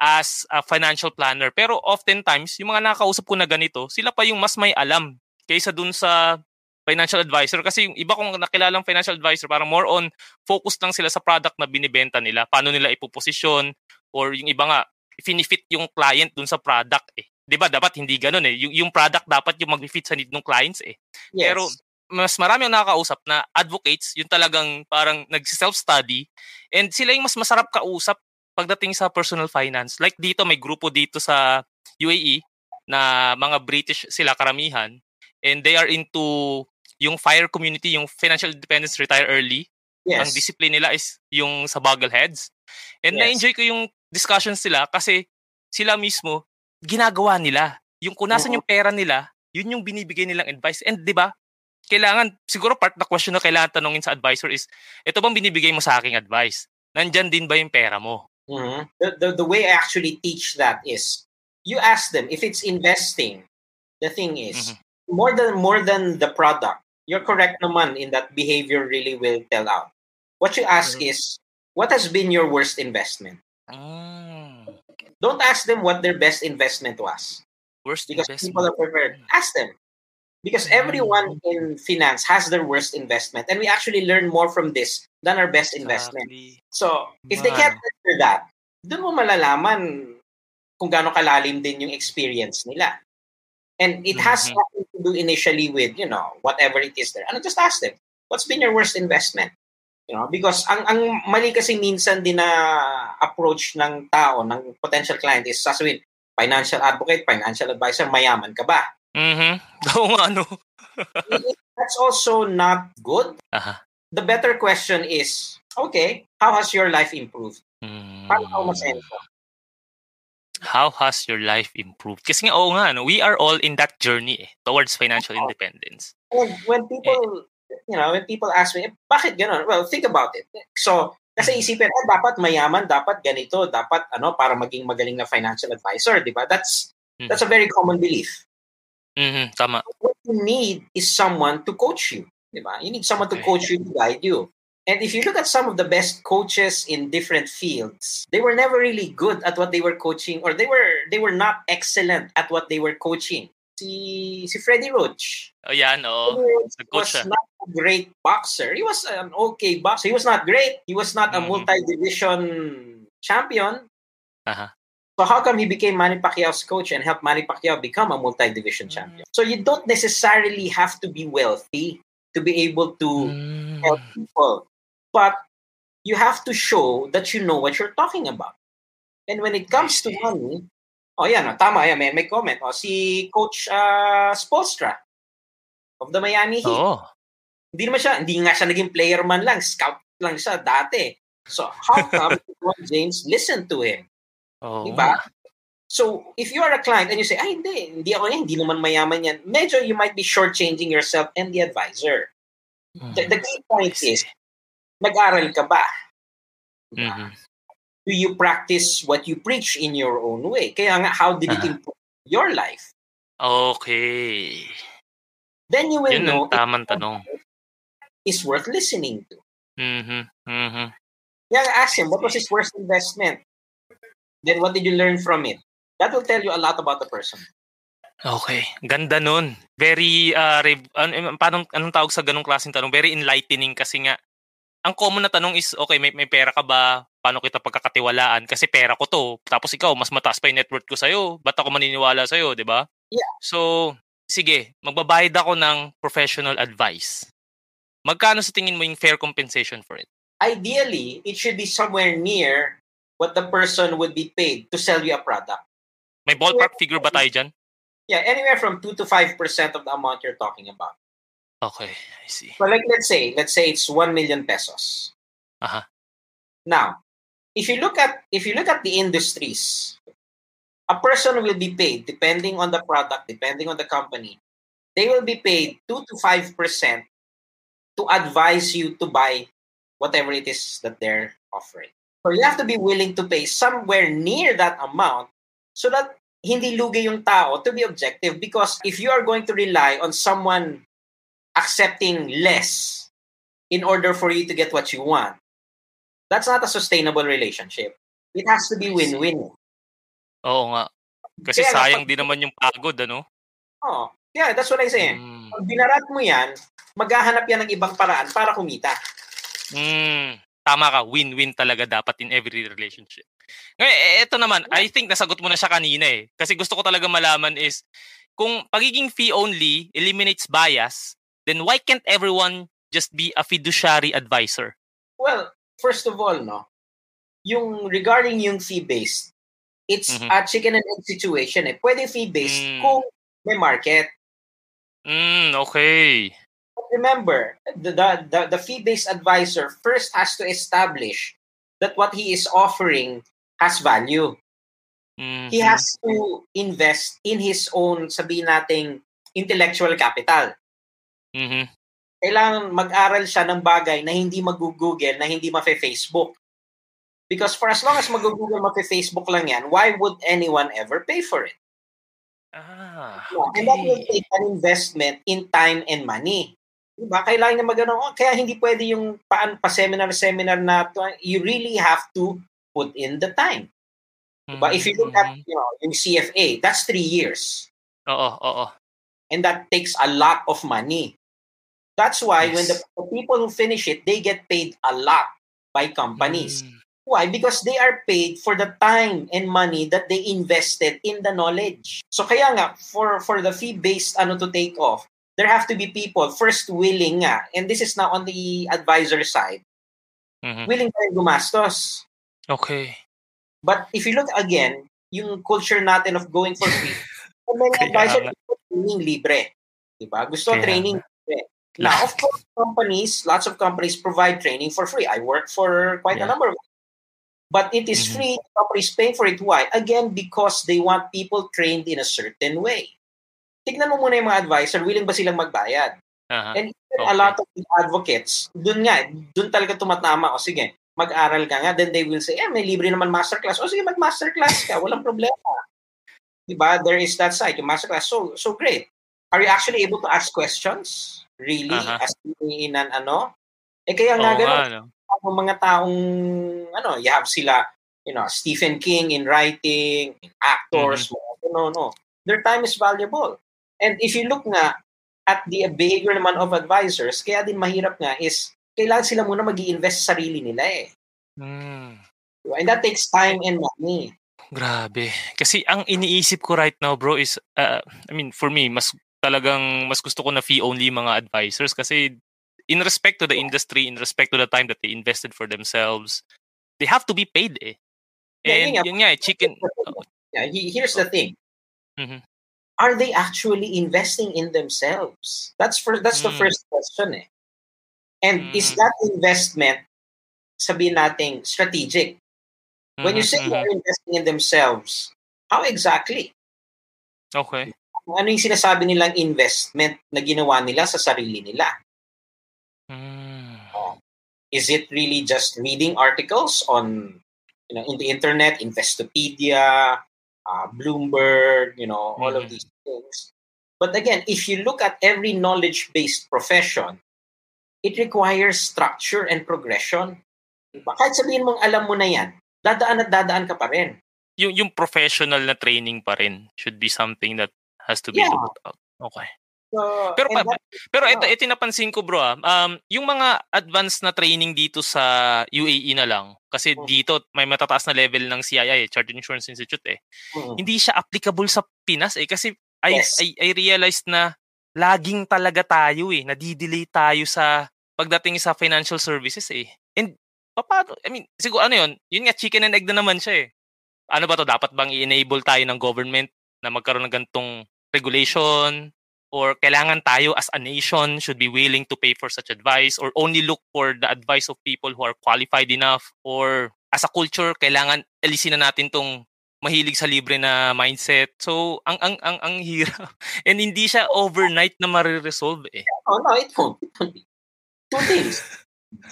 [SPEAKER 2] as a financial planner pero oftentimes yung mga nakausap ko na ganito, sila pa yung mas may alam kaysa dun sa financial advisor kasi yung iba kong nakilalang financial advisor parang more on focus lang sila sa product na binibenta nila, paano nila ipoposisyon or yung iba nga finifit yung client dun sa product eh. 'Di ba? Dapat hindi ganoon eh. Yung, yung product dapat yung mag-fit sa need ng clients eh. Yes. Pero mas marami ang nakakausap na advocates, yung talagang parang nag-self-study and sila yung mas masarap kausap pagdating sa personal finance. Like dito, may grupo dito sa UAE na mga British sila karamihan and they are into yung FIRE community, yung Financial Independence Retire Early. Yes. Ang discipline nila is yung sa Boggleheads. And yes. na-enjoy ko yung discussions sila kasi sila mismo, ginagawa nila. Yung kung nasan yung pera nila, yun yung binibigay nilang advice. And di ba, kailangan, siguro part na question na kailangan tanongin sa advisor is, ito bang binibigay mo sa aking advice? Nandyan din ba yung pera mo?
[SPEAKER 1] Mm-hmm. The, the, the way I actually teach that is, you ask them if it's investing. The thing is, mm-hmm. more than more than the product, you're correct naman in that behavior really will tell out. What you ask mm-hmm. is, what has been your worst investment?
[SPEAKER 2] Mm.
[SPEAKER 1] Don't ask them what their best investment was.
[SPEAKER 2] Worst
[SPEAKER 1] because
[SPEAKER 2] investment.
[SPEAKER 1] people are prepared. Ask them, because everyone mm. in finance has their worst investment and we actually learn more from this than our best investment so if they can't answer that doon mo malalaman kung gaano kalalim din yung experience nila and it has mm-hmm. nothing to do initially with you know whatever it is there ano just ask them what's been your worst investment you know because ang ang mali kasi minsan din na approach ng tao ng potential client is sasabihin financial advocate financial advisor mayaman ka ba
[SPEAKER 2] Mhm. Oo nga, ano.
[SPEAKER 1] That's also not good.
[SPEAKER 2] Uh-huh.
[SPEAKER 1] The better question is, okay, how has your life improved?
[SPEAKER 2] Mm.
[SPEAKER 1] Paano ka masenso?
[SPEAKER 2] How has your life improved? Kasi nga, oo nga, no, we are all in that journey eh, towards financial independence.
[SPEAKER 1] When, when people, eh. You know, when people ask me, bakit ganun? Well, think about it. So, kasi mm-hmm. isipin, eh, dapat mayaman, dapat ganito, dapat ano para maging magaling na financial advisor, di ba? That's that's a very common belief.
[SPEAKER 2] Mm-hmm, tama.
[SPEAKER 1] What you need is someone to coach you. Diba? You need someone to coach you, to guide you. And if you look at some of the best coaches in different fields, they were never really good at what they were coaching or they were they were not excellent at what they were coaching. Si si Freddie Roach.
[SPEAKER 2] Oh, yan, oh.
[SPEAKER 1] He was not a great boxer. He was an okay boxer. He was not great. He was not mm-hmm. a multi-division champion.
[SPEAKER 2] Uh-huh.
[SPEAKER 1] So how come he became Manny Pacquiao's coach and helped Manny Pacquiao become a multi-division mm. champion? So you don't necessarily have to be wealthy to be able to
[SPEAKER 2] mm.
[SPEAKER 1] help people, but you have to show that you know what you're talking about. And when it comes to money, oh yeah, no, tama, yeah, may, may comment. Oh, si Coach uh, Spolstra of the Miami Heat.
[SPEAKER 2] Oh.
[SPEAKER 1] Hindi naman siya, hindi nga siya naging player man lang, scout lang siya dati. So how come James listened to him?
[SPEAKER 2] Oh.
[SPEAKER 1] Diba? So, if you are a client and you say, ay, hindi, hindi ako yan, hindi naman mayaman yan, medyo you might be shortchanging yourself and the advisor. Mm-hmm. The, the key point is, nag-aral ka ba?
[SPEAKER 2] Diba? Mm-hmm.
[SPEAKER 1] Do you practice what you preach in your own way? Kaya nga, how did it uh-huh. improve your life?
[SPEAKER 2] Okay.
[SPEAKER 1] Then you will
[SPEAKER 2] Yun
[SPEAKER 1] know
[SPEAKER 2] tamang tanong.
[SPEAKER 1] is worth listening to.
[SPEAKER 2] Mm-hmm. Mm-hmm.
[SPEAKER 1] Yeah, ask him, what was his worst investment? Then what did you learn from it? That will tell you a lot about the person.
[SPEAKER 2] Okay. Ganda nun. Very, uh, re- an- paano, anong tawag sa ganong klaseng tanong? Very enlightening kasi nga, ang common na tanong is, okay, may, may pera ka ba? Paano kita pagkakatiwalaan kasi pera ko to. Tapos ikaw, mas mataas pa yung net worth ko sa'yo. Ba't ako maniniwala sa'yo, di ba?
[SPEAKER 1] Yeah.
[SPEAKER 2] So, sige, magbabayad ako ng professional advice. Magkano sa tingin mo yung fair compensation for it?
[SPEAKER 1] Ideally, it should be somewhere near what the person would be paid to sell you a product.
[SPEAKER 2] May ballpark figure ba tayo dyan?
[SPEAKER 1] Yeah, anywhere from 2 to 5% of the amount you're talking about.
[SPEAKER 2] Okay, I see.
[SPEAKER 1] So like let's say, let's say it's 1 million pesos.
[SPEAKER 2] Uh-huh.
[SPEAKER 1] Now, if you look at if you look at the industries, a person will be paid depending on the product, depending on the company. They will be paid 2 to 5% to advise you to buy whatever it is that they're offering. So you have to be willing to pay somewhere near that amount so that hindi lugi yung tao to be objective because if you are going to rely on someone accepting less in order for you to get what you want, that's not a sustainable relationship. It has to be win-win.
[SPEAKER 2] Oo nga. Kasi Kaya sayang din naman yung pagod, ano?
[SPEAKER 1] Oh, yeah, that's what I'm saying. Mm. Pag binarat mo yan, maghahanap yan ng ibang paraan para kumita.
[SPEAKER 2] Mm, tama ka, win-win talaga dapat in every relationship. Ngayon, ito eh, naman, I think nasagot mo na siya kanina eh. Kasi gusto ko talaga malaman is, kung pagiging fee only eliminates bias, then why can't everyone just be a fiduciary advisor?
[SPEAKER 1] Well, first of all, no, yung regarding yung fee-based, it's mm-hmm. a chicken and egg situation eh. Pwede fee-based mm. kung may market.
[SPEAKER 2] Mm, okay
[SPEAKER 1] remember, the, the, the fee-based advisor first has to establish that what he is offering has value. Mm-hmm. He has to invest in his own, sabihin nating, intellectual capital.
[SPEAKER 2] Mm-hmm.
[SPEAKER 1] Kailangan mag-aral siya ng bagay na hindi mag-google, na hindi mafe-Facebook. Because for as long as mag-google, mafe-Facebook lang yan, why would anyone ever pay for it?
[SPEAKER 2] Ah,
[SPEAKER 1] okay. And that will take an investment in time and money. Diba? Kailangan na magano. Oh, kaya hindi pwede yung paan pa seminar seminar na to. You really have to put in the time. Diba? Mm-hmm. If you look at mm-hmm. you know, yung CFA, that's three years.
[SPEAKER 2] Oo, oo.
[SPEAKER 1] And that takes a lot of money. That's why yes. when the, the, people who finish it, they get paid a lot by companies. Mm. Why? Because they are paid for the time and money that they invested in the knowledge. So kaya nga, for, for the fee-based ano to take off, there have to be people first willing nga, and this is now on the advisor side, mm-hmm. willing tayo gumastos.
[SPEAKER 2] Okay.
[SPEAKER 1] But if you look again, yung culture natin of going for free, many advisors training libre. Diba? Gusto Kaya training. Now, of course, companies, lots of companies provide training for free. I work for quite yeah. a number of them. But it is mm-hmm. free, companies pay for it. Why? Again, because they want people trained in a certain way tignan mo muna yung mga advisor, willing ba silang magbayad?
[SPEAKER 2] Uh-huh.
[SPEAKER 1] And okay. a lot of the advocates, dun nga, dun talaga tumatama, o sige, mag-aral ka nga, then they will say, eh, may libre naman masterclass. O sige, mag-masterclass ka, walang problema. Diba? There is that side, yung masterclass. So, so great. Are you actually able to ask questions? Really? Uh-huh. As in an ano? Eh, kaya nga oh, ganun. Ano? Ang mga taong, ano, you have sila, you know, Stephen King in writing, actors, mm-hmm. no, no. Their time is valuable. And if you look nga at the behavior naman of advisors, kaya din mahirap nga is kailangan sila muna mag invest sa sarili nila eh.
[SPEAKER 2] Mm.
[SPEAKER 1] And that takes time and money.
[SPEAKER 2] Grabe. Kasi ang iniisip ko right now, bro, is, uh, I mean, for me, mas talagang mas gusto ko na fee only mga advisors kasi in respect to the industry, in respect to the time that they invested for themselves, they have to be paid eh. And yeah, yun nga, eh, chicken...
[SPEAKER 1] Yeah, here's the thing.
[SPEAKER 2] Mm-hmm
[SPEAKER 1] are they actually investing in themselves? That's for that's mm. the first question eh. And mm. is that investment sabihin nating strategic? Mm-hmm, When you say mm-hmm. they're investing in themselves, how exactly?
[SPEAKER 2] Okay.
[SPEAKER 1] Ano yung sinasabi nilang investment na ginawa nila sa sarili nila?
[SPEAKER 2] Mm.
[SPEAKER 1] is it really just reading articles on you know in the internet, Investopedia, uh, Bloomberg, you know, all mm-hmm. of these things. But again, if you look at every knowledge-based profession, it requires structure and progression. Diba? Kahit sabihin mong alam mo na yan, dadaan at dadaan ka pa rin.
[SPEAKER 2] Yung, yung professional na training pa rin should be something that has to be yeah. looked out. Okay.
[SPEAKER 1] So,
[SPEAKER 2] pero pa, that, pero ito, ito napansin ko bro ah. Um, yung mga advanced na training dito sa UAE na lang kasi mm-hmm. dito may matataas na level ng CII, Chartered Insurance Institute eh. Mm-hmm. Hindi siya applicable sa Pinas eh kasi I, yes. I, I realized na laging talaga tayo eh, nadidelay tayo sa pagdating sa financial services eh. And paano, I mean, siguro ano yun, yun nga chicken and egg na naman siya eh. Ano ba to, dapat bang i-enable tayo ng government na magkaroon ng gantong regulation or kailangan tayo as a nation should be willing to pay for such advice or only look for the advice of people who are qualified enough or as a culture kailangan alisin na natin tong mahilig sa libre na mindset. So ang ang ang ang hirap and hindi siya overnight na mare-resolve eh.
[SPEAKER 1] Oh no, it won't. It won't. Two things.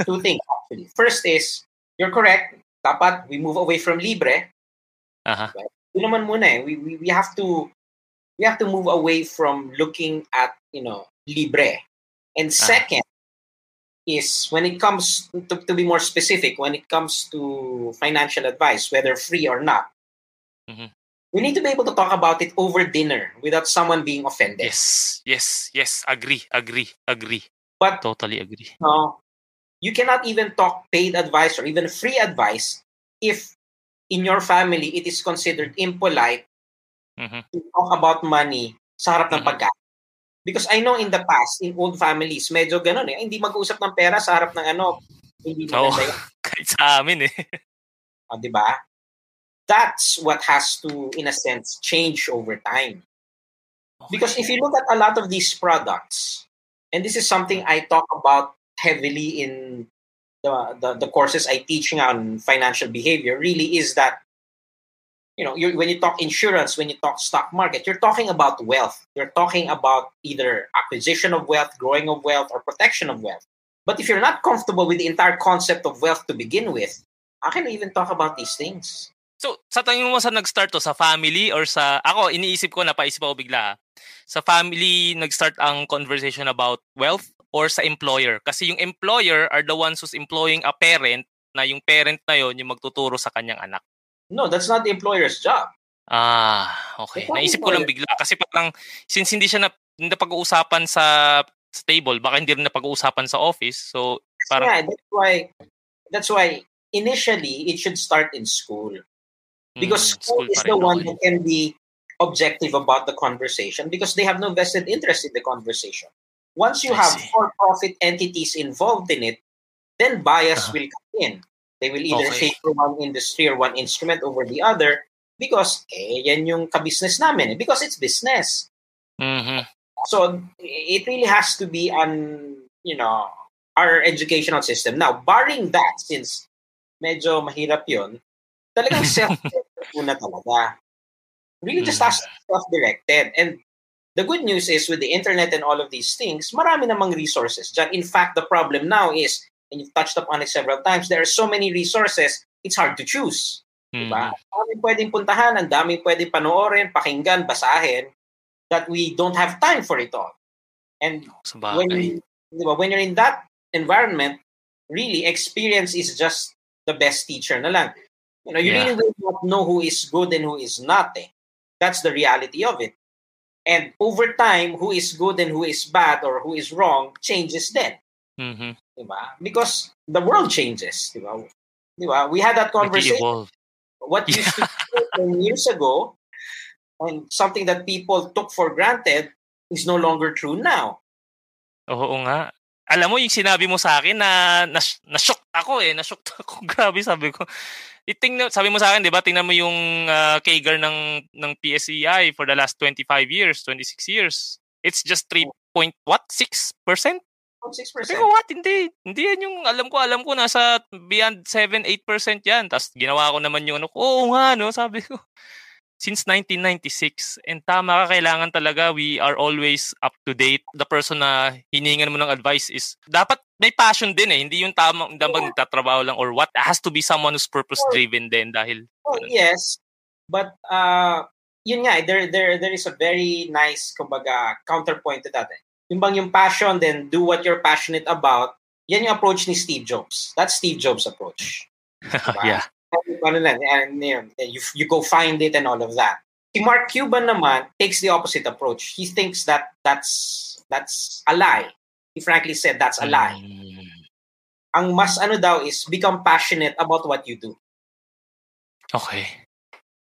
[SPEAKER 1] Two things actually. First is you're correct. Dapat we move away from libre.
[SPEAKER 2] Aha. Uh-huh.
[SPEAKER 1] Right? naman muna eh. We, we, we have to we have to move away from looking at you know libre. And ah. second is when it comes to, to be more specific when it comes to financial advice whether free or not
[SPEAKER 2] mm-hmm.
[SPEAKER 1] we need to be able to talk about it over dinner without someone being offended.
[SPEAKER 2] Yes yes yes. Agree agree agree.
[SPEAKER 1] But
[SPEAKER 2] totally agree.
[SPEAKER 1] no you cannot even talk paid advice or even free advice if in your family it is considered impolite
[SPEAKER 2] mm-hmm.
[SPEAKER 1] to talk about money sa harap ng mm-hmm. pagkain. Because I know in the past, in old families, medyo ganun eh. Hindi mag-uusap ng pera sa harap ng ano. Hindi
[SPEAKER 2] oh. Kahit sa amin eh.
[SPEAKER 1] oh, di ba? That's what has to, in a sense, change over time. Because if you look at a lot of these products, and this is something I talk about heavily in the, the, the courses I teach on financial behavior, really is that you know, when you talk insurance, when you talk stock market, you're talking about wealth. You're talking about either acquisition of wealth, growing of wealth, or protection of wealth. But if you're not comfortable with the entire concept of wealth to begin with, I can even talk about these things.
[SPEAKER 2] So, sa tingin mo sa nag-start to, sa family or sa, ako, iniisip ko, napaisip ako bigla, sa family nag-start ang conversation about wealth or sa employer? Kasi yung employer are the ones who's employing a parent na yung parent na yon yung magtuturo sa kanyang anak.
[SPEAKER 1] No, that's not the employer's job.
[SPEAKER 2] Ah, okay. Naisip ko lang bigla kasi parang since hindi siya na hindi pag-uusapan sa, sa table, baka hindi rin na pag-uusapan sa office. So, parang
[SPEAKER 1] yeah, that's why that's why initially it should start in school. Because mm, school, school is the one who can be objective about the conversation because they have no vested interest in the conversation. Once you I have for-profit entities involved in it, then bias uh-huh. will come in. They will either okay. favor one industry or one instrument over the other because eh, yan yung ka-business namin. Eh, because it's business.
[SPEAKER 2] Mm-hmm.
[SPEAKER 1] So it really has to be on, you know, our educational system. Now, barring that, since medyo mahirap yun, talagang self-directed talaga. Really just mm-hmm. self-directed. And the good news is with the internet and all of these things, marami namang resources. In fact, the problem now is and you've touched upon it several times, there are so many resources, it's hard to choose. Mm. Diba? Ang daming pwedeng puntahan, ang daming pwedeng panoorin, pakinggan, basahin, that we don't have time for it all. And when, diba, when you're in that environment, really, experience is just the best teacher na lang. You know, you yeah. really do not know who is good and who is not. Eh. That's the reality of it. And over time, who is good and who is bad or who is wrong changes then.
[SPEAKER 2] Mm-hmm.
[SPEAKER 1] Diba? Because the world changes. Diba? Diba? We had that conversation. What used to be years ago and something that people took for granted is no longer true now.
[SPEAKER 2] Oo nga. Alam mo, yung sinabi mo sa akin na na-shock ako eh. Na-shock ako. Grabe, sabi ko. Itingnan, sabi mo sa akin, di ba, tingnan mo yung uh, CAGR ng, ng PSEI for the last 25 years, 26 years. It's just 3 point, what, 6%?
[SPEAKER 1] 6%.
[SPEAKER 2] Sabi ko, what? Hindi. Hindi yan yung, alam ko, alam ko, nasa beyond 7-8% yan. Tapos ginawa ko naman yung ano, oo nga, no? Sabi ko, since 1996. And tama ka, kailangan talaga we are always up to date. The person na hiningan mo ng advice is, dapat may passion din eh. Hindi yung tama, dapat yeah. nagtatrabaho lang or what. It has to be someone who's purpose-driven din dahil.
[SPEAKER 1] Oh, yes. But, uh, yun nga, eh, there, there, there is a very nice, kumbaga, counterpoint to that. Eh yung bang yung passion, then do what you're passionate about, yan yung approach ni Steve Jobs. That's Steve Jobs' approach.
[SPEAKER 2] Diba? yeah.
[SPEAKER 1] Ano lang, and, and, you, you go find it and all of that. Si Mark Cuban naman takes the opposite approach. He thinks that that's That's a lie. He frankly said that's a lie. Mm. Ang mas ano daw is become passionate about what you do.
[SPEAKER 2] Okay.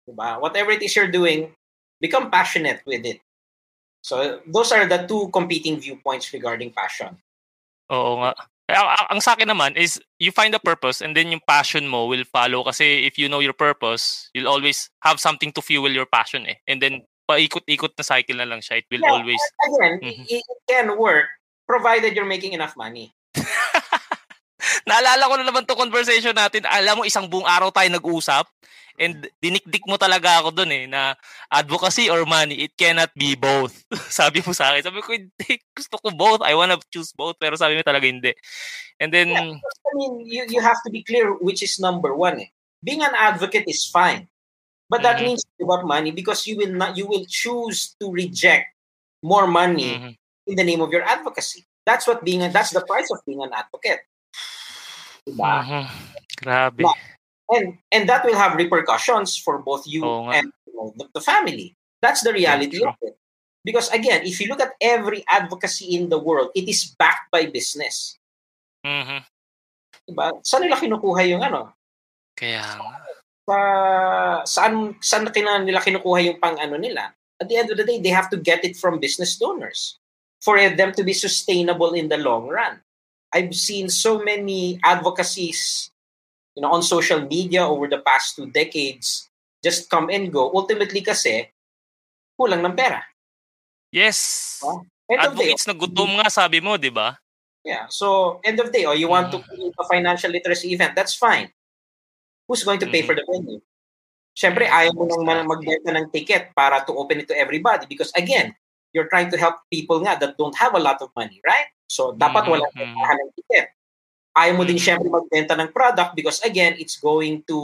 [SPEAKER 1] Diba? Whatever it is you're doing, become passionate with it. So those are the two competing viewpoints regarding passion.
[SPEAKER 2] Oo nga. Ang, ang sa akin naman is you find a purpose and then yung passion mo will follow kasi if you know your purpose, you'll always have something to fuel your passion eh. And then paikot-ikot na cycle na lang siya. It will
[SPEAKER 1] yeah,
[SPEAKER 2] always
[SPEAKER 1] again, mm-hmm. it, it can work provided you're making enough money.
[SPEAKER 2] Naalala ko na naman to conversation natin. Alam mo, isang buong araw tayo nag-usap and dinikdik mo talaga ako doon eh na advocacy or money, it cannot be both. sabi mo sa akin. Sabi ko, hindi. Gusto ko both. I wanna choose both. Pero sabi mo talaga hindi. And then... Yeah,
[SPEAKER 1] I mean, you, you have to be clear which is number one eh. Being an advocate is fine. But that mm-hmm. means give money because you will not you will choose to reject more money mm-hmm. in the name of your advocacy. That's what being a, that's the price of being an advocate.
[SPEAKER 2] Diba? Uh-huh. Grabe.
[SPEAKER 1] and and that will have repercussions for both you oh, and you know, the, the, family. That's the reality of it. Because again, if you look at every advocacy in the world, it is backed by business.
[SPEAKER 2] Mm-hmm.
[SPEAKER 1] Diba? Saan nila kinukuha yung ano?
[SPEAKER 2] Kaya
[SPEAKER 1] Sa, saan, saan nila kinukuha yung pang ano nila? At the end of the day, they have to get it from business donors for them to be sustainable in the long run. I've seen so many advocacies, you know, on social media over the past two decades just come and go. Ultimately kasi, kulang ng pera.
[SPEAKER 2] Yes. Huh? End Advocates day, na gutom nga sabi mo, di ba?
[SPEAKER 1] Yeah. So, end of day, oh, you want mm. to create a financial literacy event, that's fine. Who's going to pay mm-hmm. for the venue? Siyempre, ayaw mo nang magbenta ng ticket para to open it to everybody because again, you're trying to help people nga that don't have a lot of money, right? So, dapat mm-hmm. walang bentahan ng ticket. Ayaw mo din mm-hmm. syempre magbenta ng product because again, it's going to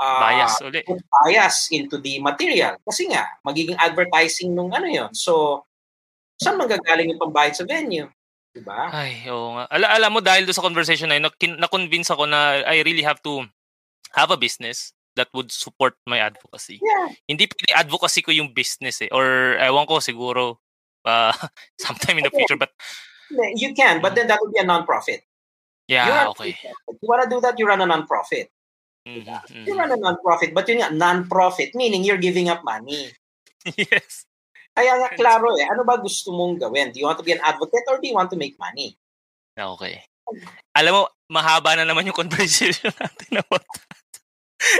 [SPEAKER 2] uh, bias ulit.
[SPEAKER 1] bias into the material. Kasi nga, magiging advertising nung ano yon So, saan manggagaling yung pambayad sa venue? Diba?
[SPEAKER 2] Ay, oo nga. Ala, alam mo, dahil do sa conversation na yun, na-convince ako na I really have to have a business that would support my advocacy.
[SPEAKER 1] Yeah.
[SPEAKER 2] Hindi pwede advocacy ko yung business eh. Or ewan ko siguro uh, sometime in the future. But
[SPEAKER 1] You can, but then that would be a non-profit.
[SPEAKER 2] Yeah, you okay.
[SPEAKER 1] If you want to do that, you run a non-profit.
[SPEAKER 2] Mm-hmm, mm-hmm.
[SPEAKER 1] You run a non-profit, but yun nga, non-profit, meaning you're giving up money.
[SPEAKER 2] yes.
[SPEAKER 1] Kaya nga, klaro eh, ano ba gusto mong gawin? Do you want to be an advocate or do you want to make money?
[SPEAKER 2] Okay. Alam mo, mahaba na naman yung conversation natin about that.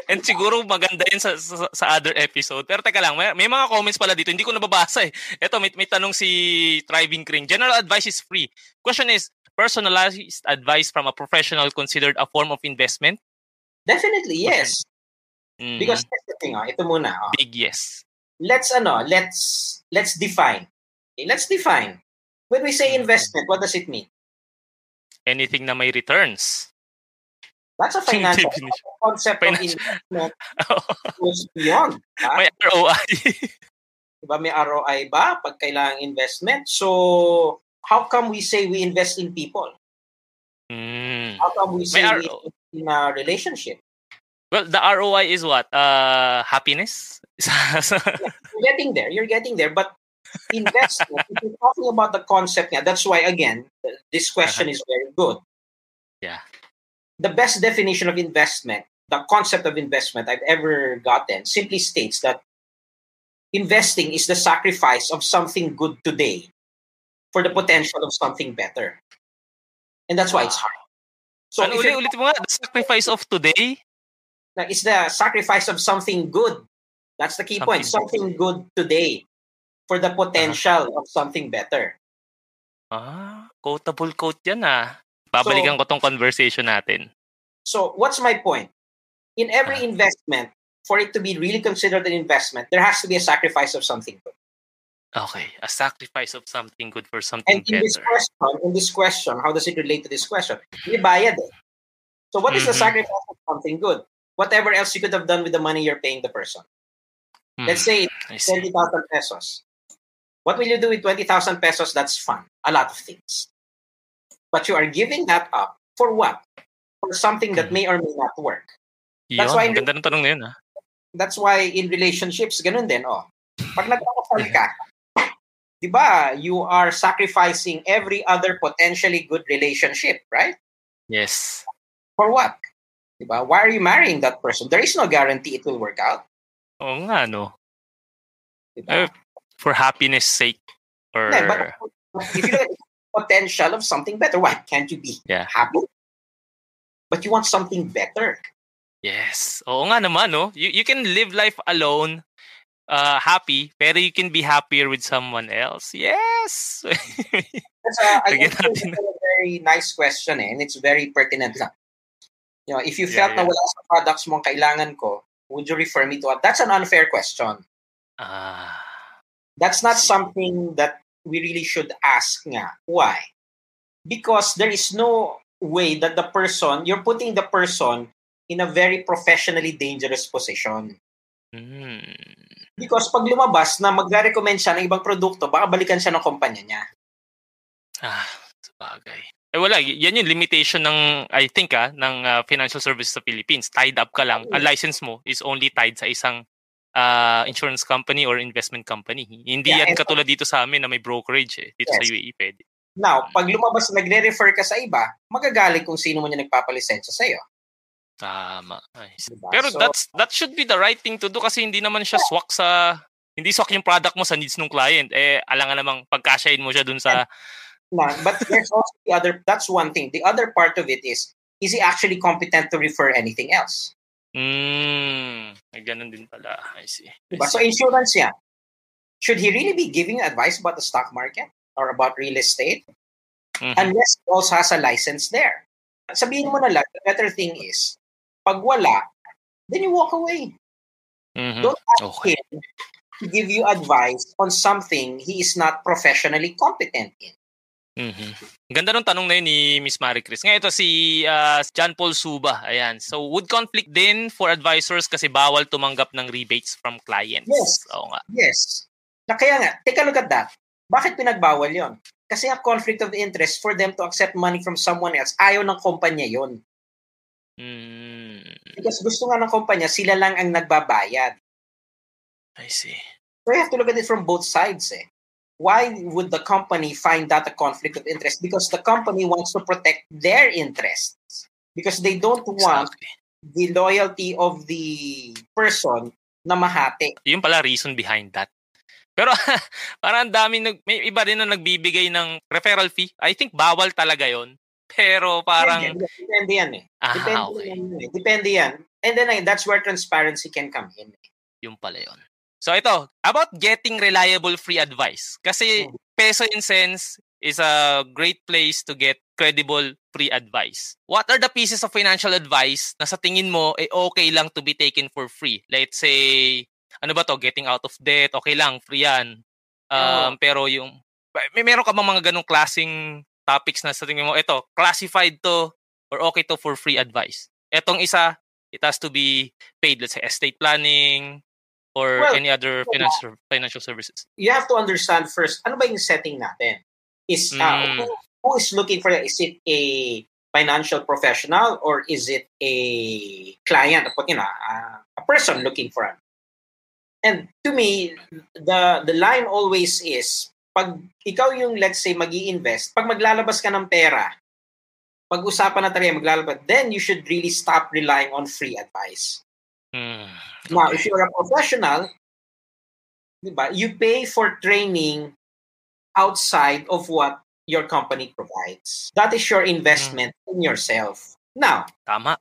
[SPEAKER 2] And siguro maganda yun sa, sa, sa other episode. Pero teka lang, may, may mga comments pala dito. Hindi ko nababasa eh. Ito, may, may tanong si Thriving Kring. General advice is free. Question is, personalized advice from a professional considered a form of investment?
[SPEAKER 1] Definitely, yes. Mm-hmm. Because that's the thing, oh, ito muna. Oh.
[SPEAKER 2] Big yes.
[SPEAKER 1] Let's, ano, let's, let's define. Okay, let's define. When we say mm-hmm. investment, what does it mean?
[SPEAKER 2] Anything na may returns.
[SPEAKER 1] That's a financial concept financial. of investment goes beyond.
[SPEAKER 2] May ROI.
[SPEAKER 1] diba may ROI ba pag kailangang investment? So, how come we say we invest in people?
[SPEAKER 2] Mm.
[SPEAKER 1] How come we say we invest in a relationship?
[SPEAKER 2] Well, the ROI is what? Uh, happiness?
[SPEAKER 1] you're getting there. You're getting there. But investment, if you're talking about the concept, yeah, that's why, again, this question uh-huh. is very good. The best definition of investment, the concept of investment I've ever gotten, simply states that investing is the sacrifice of something good today for the potential of something better. And that's why it's hard.
[SPEAKER 2] So ano ulit, ulit mo nga, the sacrifice of today?
[SPEAKER 1] It's the sacrifice of something good. That's the key something point. Something good today for the potential uh-huh. of something better.
[SPEAKER 2] Ah, quotable quote yan ah. Babalikan so, ko tong conversation natin.
[SPEAKER 1] So, what's my point? In every uh, investment, for it to be really considered an investment, there has to be a sacrifice of something good.
[SPEAKER 2] Okay, a sacrifice of something good for something and
[SPEAKER 1] in
[SPEAKER 2] better.
[SPEAKER 1] this question, in this question, how does it relate to this question? Bayad eh. So what is mm-hmm. the sacrifice of something good? Whatever else you could have done with the money you're paying the person. Mm, Let's say it's 20,000 pesos. What will you do with 20,000 pesos? That's fun. A lot of things. But you are giving that up for what? For something that may or may not work.
[SPEAKER 2] That's Yun, why in, ganda ng tanong na yun, ha?
[SPEAKER 1] That's why in relationships, ganun din, oh. Pag nagkakasal ka, di ba, you are sacrificing every other potentially good relationship, right?
[SPEAKER 2] Yes.
[SPEAKER 1] For what? Di ba? Why are you marrying that person? There is no guarantee it will work out.
[SPEAKER 2] Oo nga, no? Diba? Uh, for happiness sake. Or... Yeah, but
[SPEAKER 1] if you look at the potential of something better, why can't you be
[SPEAKER 2] yeah.
[SPEAKER 1] happy? But you want something better.
[SPEAKER 2] Yes. Oo nga naman, no? You, you can live life alone uh, happy, pero you can be happier with someone else. Yes!
[SPEAKER 1] That's a, I think it's a very nice question eh, and it's very pertinent lang. You know, if you felt yeah, yeah. na wala sa products mo kailangan ko, would you refer me to it? That's an unfair question.
[SPEAKER 2] Ah.
[SPEAKER 1] That's not something that we really should ask nga. Why? Because there is no way that the person, you're putting the person in a very professionally dangerous position.
[SPEAKER 2] Mm.
[SPEAKER 1] Because pag lumabas na magre-recommend siya ng ibang produkto, baka balikan siya ng kumpanya niya.
[SPEAKER 2] Ah, sabagay. Eh wala, yan yung limitation ng I think ah ng uh, financial services sa Philippines. Tied up ka lang. Ang license mo is only tied sa isang uh, insurance company or investment company. Hindi yeah, yan katulad dito sa amin na may brokerage eh. Dito yes. sa UAE pwede.
[SPEAKER 1] Now, pag lumabas nagre-refer ka sa iba, magagaling kung sino mo niya nagpapalisensya sa iyo.
[SPEAKER 2] Tama. Ay, diba? Pero so, that's that should be the right thing to do kasi hindi naman siya swak sa hindi swak yung product mo sa needs ng client. Eh alangan namang pagkasyahin mo siya dun sa
[SPEAKER 1] no, but there's also the other that's one thing. The other part of it is is he actually competent to refer anything else?
[SPEAKER 2] Mm, ay ganun din pala. I see. I
[SPEAKER 1] diba? See. So insurance yeah. Should he really be giving advice about the stock market or about real estate? Mm-hmm. Unless he also has a license there. Sabihin mo na lang, the better thing is, pag wala, then you walk away.
[SPEAKER 2] Mm-hmm.
[SPEAKER 1] Don't ask okay. him to give you advice on something he is not professionally competent in.
[SPEAKER 2] Mm-hmm. Ganda ng tanong na yun ni Miss Marie Chris. Ngayon ito si uh, John Paul Suba. Ayan. So would conflict din for advisors kasi bawal tumanggap ng rebates from clients.
[SPEAKER 1] Yes.
[SPEAKER 2] Oo nga.
[SPEAKER 1] Yes. Na kaya nga, take a look at that. Bakit pinagbawal yon? Kasi a conflict of interest for them to accept money from someone else. Ayaw ng kumpanya yon.
[SPEAKER 2] Mm.
[SPEAKER 1] Because gusto nga ng kumpanya, sila lang ang nagbabayad.
[SPEAKER 2] I see.
[SPEAKER 1] So you have to look at it from both sides. Eh. Why would the company find that a conflict of interest? Because the company wants to protect their interests. Because they don't want the loyalty of the person na mahati.
[SPEAKER 2] Yung pala reason behind that. Pero parang dami nag may iba din na nagbibigay ng referral fee. I think bawal talaga 'yon. Pero parang...
[SPEAKER 1] Depende, depende yan eh. Ah, depende, okay. yan, eh. depende yan. And then uh, that's where transparency can come in. Eh.
[SPEAKER 2] Yung pala yun. So ito, about getting reliable free advice. Kasi hmm. Peso in Sense is a great place to get credible free advice. What are the pieces of financial advice na sa tingin mo eh okay lang to be taken for free? Let's say, ano ba to, getting out of debt, okay lang, free yan. Um, oh. Pero yung, may meron ka bang mga ganong klasing topics na sa tingin mo, ito, classified to or okay to for free advice. Etong isa, it has to be paid, let's say estate planning or well, any other financial financial services.
[SPEAKER 1] You have to understand first, ano ba yung setting natin? Is uh, mm. who, who is looking for that? Is it a financial professional or is it a client, you know, uh, a person looking for it? And to me, the the line always is pag ikaw yung let's say mag invest pag maglalabas ka ng pera, pag-usapan na talaga maglalabas, then you should really stop relying on free advice.
[SPEAKER 2] Mm,
[SPEAKER 1] okay. Now, if you're a professional, diba, you pay for training outside of what your company provides. That is your investment mm. in yourself. Now,
[SPEAKER 2] tama.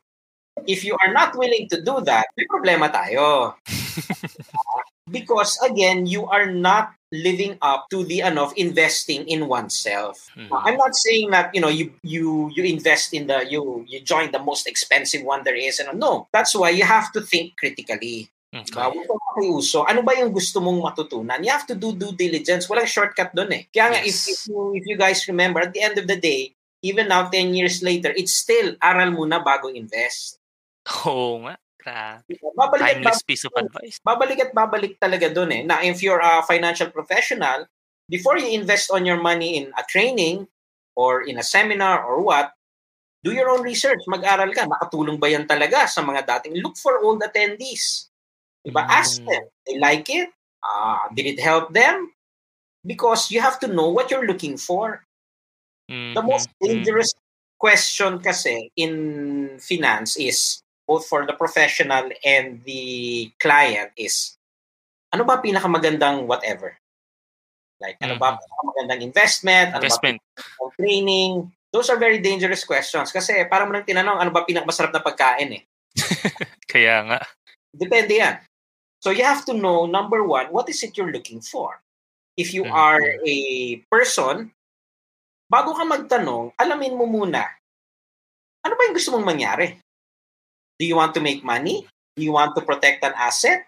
[SPEAKER 1] If you are not willing to do that, may problema tayo. Because again, you are not living up to the enough investing in oneself. Mm-hmm. I'm not saying that you know you you you invest in the you you join the most expensive one there is and no. That's why you have to think critically. Okay. Uh, uso. Ano ba yung gusto mong matutunan? You have to do due diligence. Walang shortcut doon eh. Kaya nga, yes. if, if, you, if you guys remember, at the end of the day, even now, 10 years later, it's still aral muna bago invest.
[SPEAKER 2] Oo nga. Grabe. Babalik Timeless piece of advice.
[SPEAKER 1] Babalik at babalik talaga doon eh. Na if you're a financial professional, before you invest on your money in a training or in a seminar or what, do your own research. Mag-aral ka. Nakatulong ba yan talaga sa mga dating? Look for old attendees. Diba? Mm. Ask them. They like it? Uh, did it help them? because you have to know what you're looking for. Mm-hmm. The most mm-hmm. dangerous question kasi in finance is both for the professional and the client is ano ba pinakamagandang whatever? Like, ano mm-hmm. ba pinakamagandang investment? Ano investment. ba training? Those are very dangerous questions kasi parang mo nang tinanong ano ba pinakamasarap na pagkain eh.
[SPEAKER 2] Kaya nga.
[SPEAKER 1] Depende yan. So you have to know, number one, what is it you're looking for? If you mm-hmm. are a person, bago ka magtanong, alamin mo muna, ano ba yung gusto mong mangyari? Do you want to make money? Do you want to protect an asset?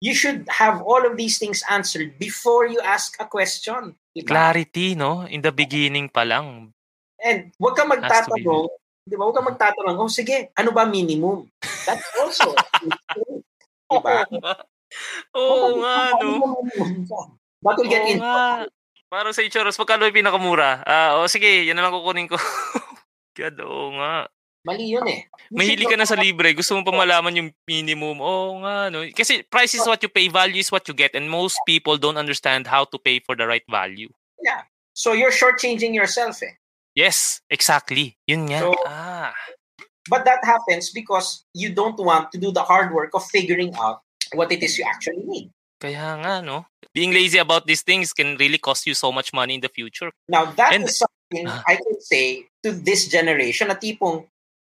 [SPEAKER 1] You should have all of these things answered before you ask a question.
[SPEAKER 2] Diba? Clarity, no? In the beginning pa lang.
[SPEAKER 1] And huwag ka magtatanong, di ba? Huwag ka magtatanong, oh sige, ano ba minimum? That's also Diba?
[SPEAKER 2] Oo nga, no?
[SPEAKER 1] That will get in.
[SPEAKER 2] Parang sa Ichoros, magkano yung pinakamura? Ah, uh, o sige, yan na lang kukunin ko. God, oo nga.
[SPEAKER 1] Mali yun eh.
[SPEAKER 2] Mahili ka na sa libre. Gusto mo pa malaman yung minimum. Oo nga, no? Kasi price is what you pay, value is what you get. And most people don't understand how to pay for the right value.
[SPEAKER 1] Yeah. So you're shortchanging yourself eh.
[SPEAKER 2] Yes, exactly. Yun nga. So, ah.
[SPEAKER 1] But that happens because you don't want to do the hard work of figuring out what it is you actually need.
[SPEAKER 2] Kaya nga, no? Being lazy about these things can really cost you so much money in the future.
[SPEAKER 1] Now, that and, is something uh, I can say to this generation na tipong,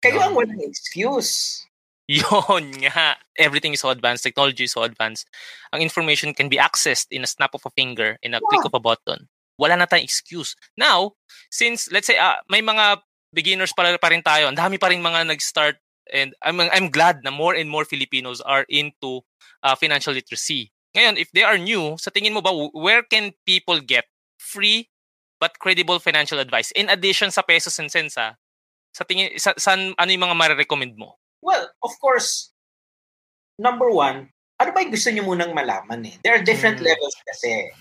[SPEAKER 1] kayo ang walang excuse.
[SPEAKER 2] Yon nga. Everything is so advanced. Technology is so advanced. Ang information can be accessed in a snap of a finger, in a yeah. click of a button. Wala na tayong excuse. Now, since, let's say, uh, may mga beginners pa, pa rin tayo. Ang dami pa rin mga nag-start and I'm I'm glad na more and more Filipinos are into uh, financial literacy. Ngayon, if they are new, sa tingin mo ba where can people get free but credible financial advice in addition sa pesos and cents ha? Sa tingin sa, san ano yung mga mare-recommend mo?
[SPEAKER 1] Well, of course, number one, ano ba yung gusto niyo munang malaman eh? There are different hmm. levels kasi.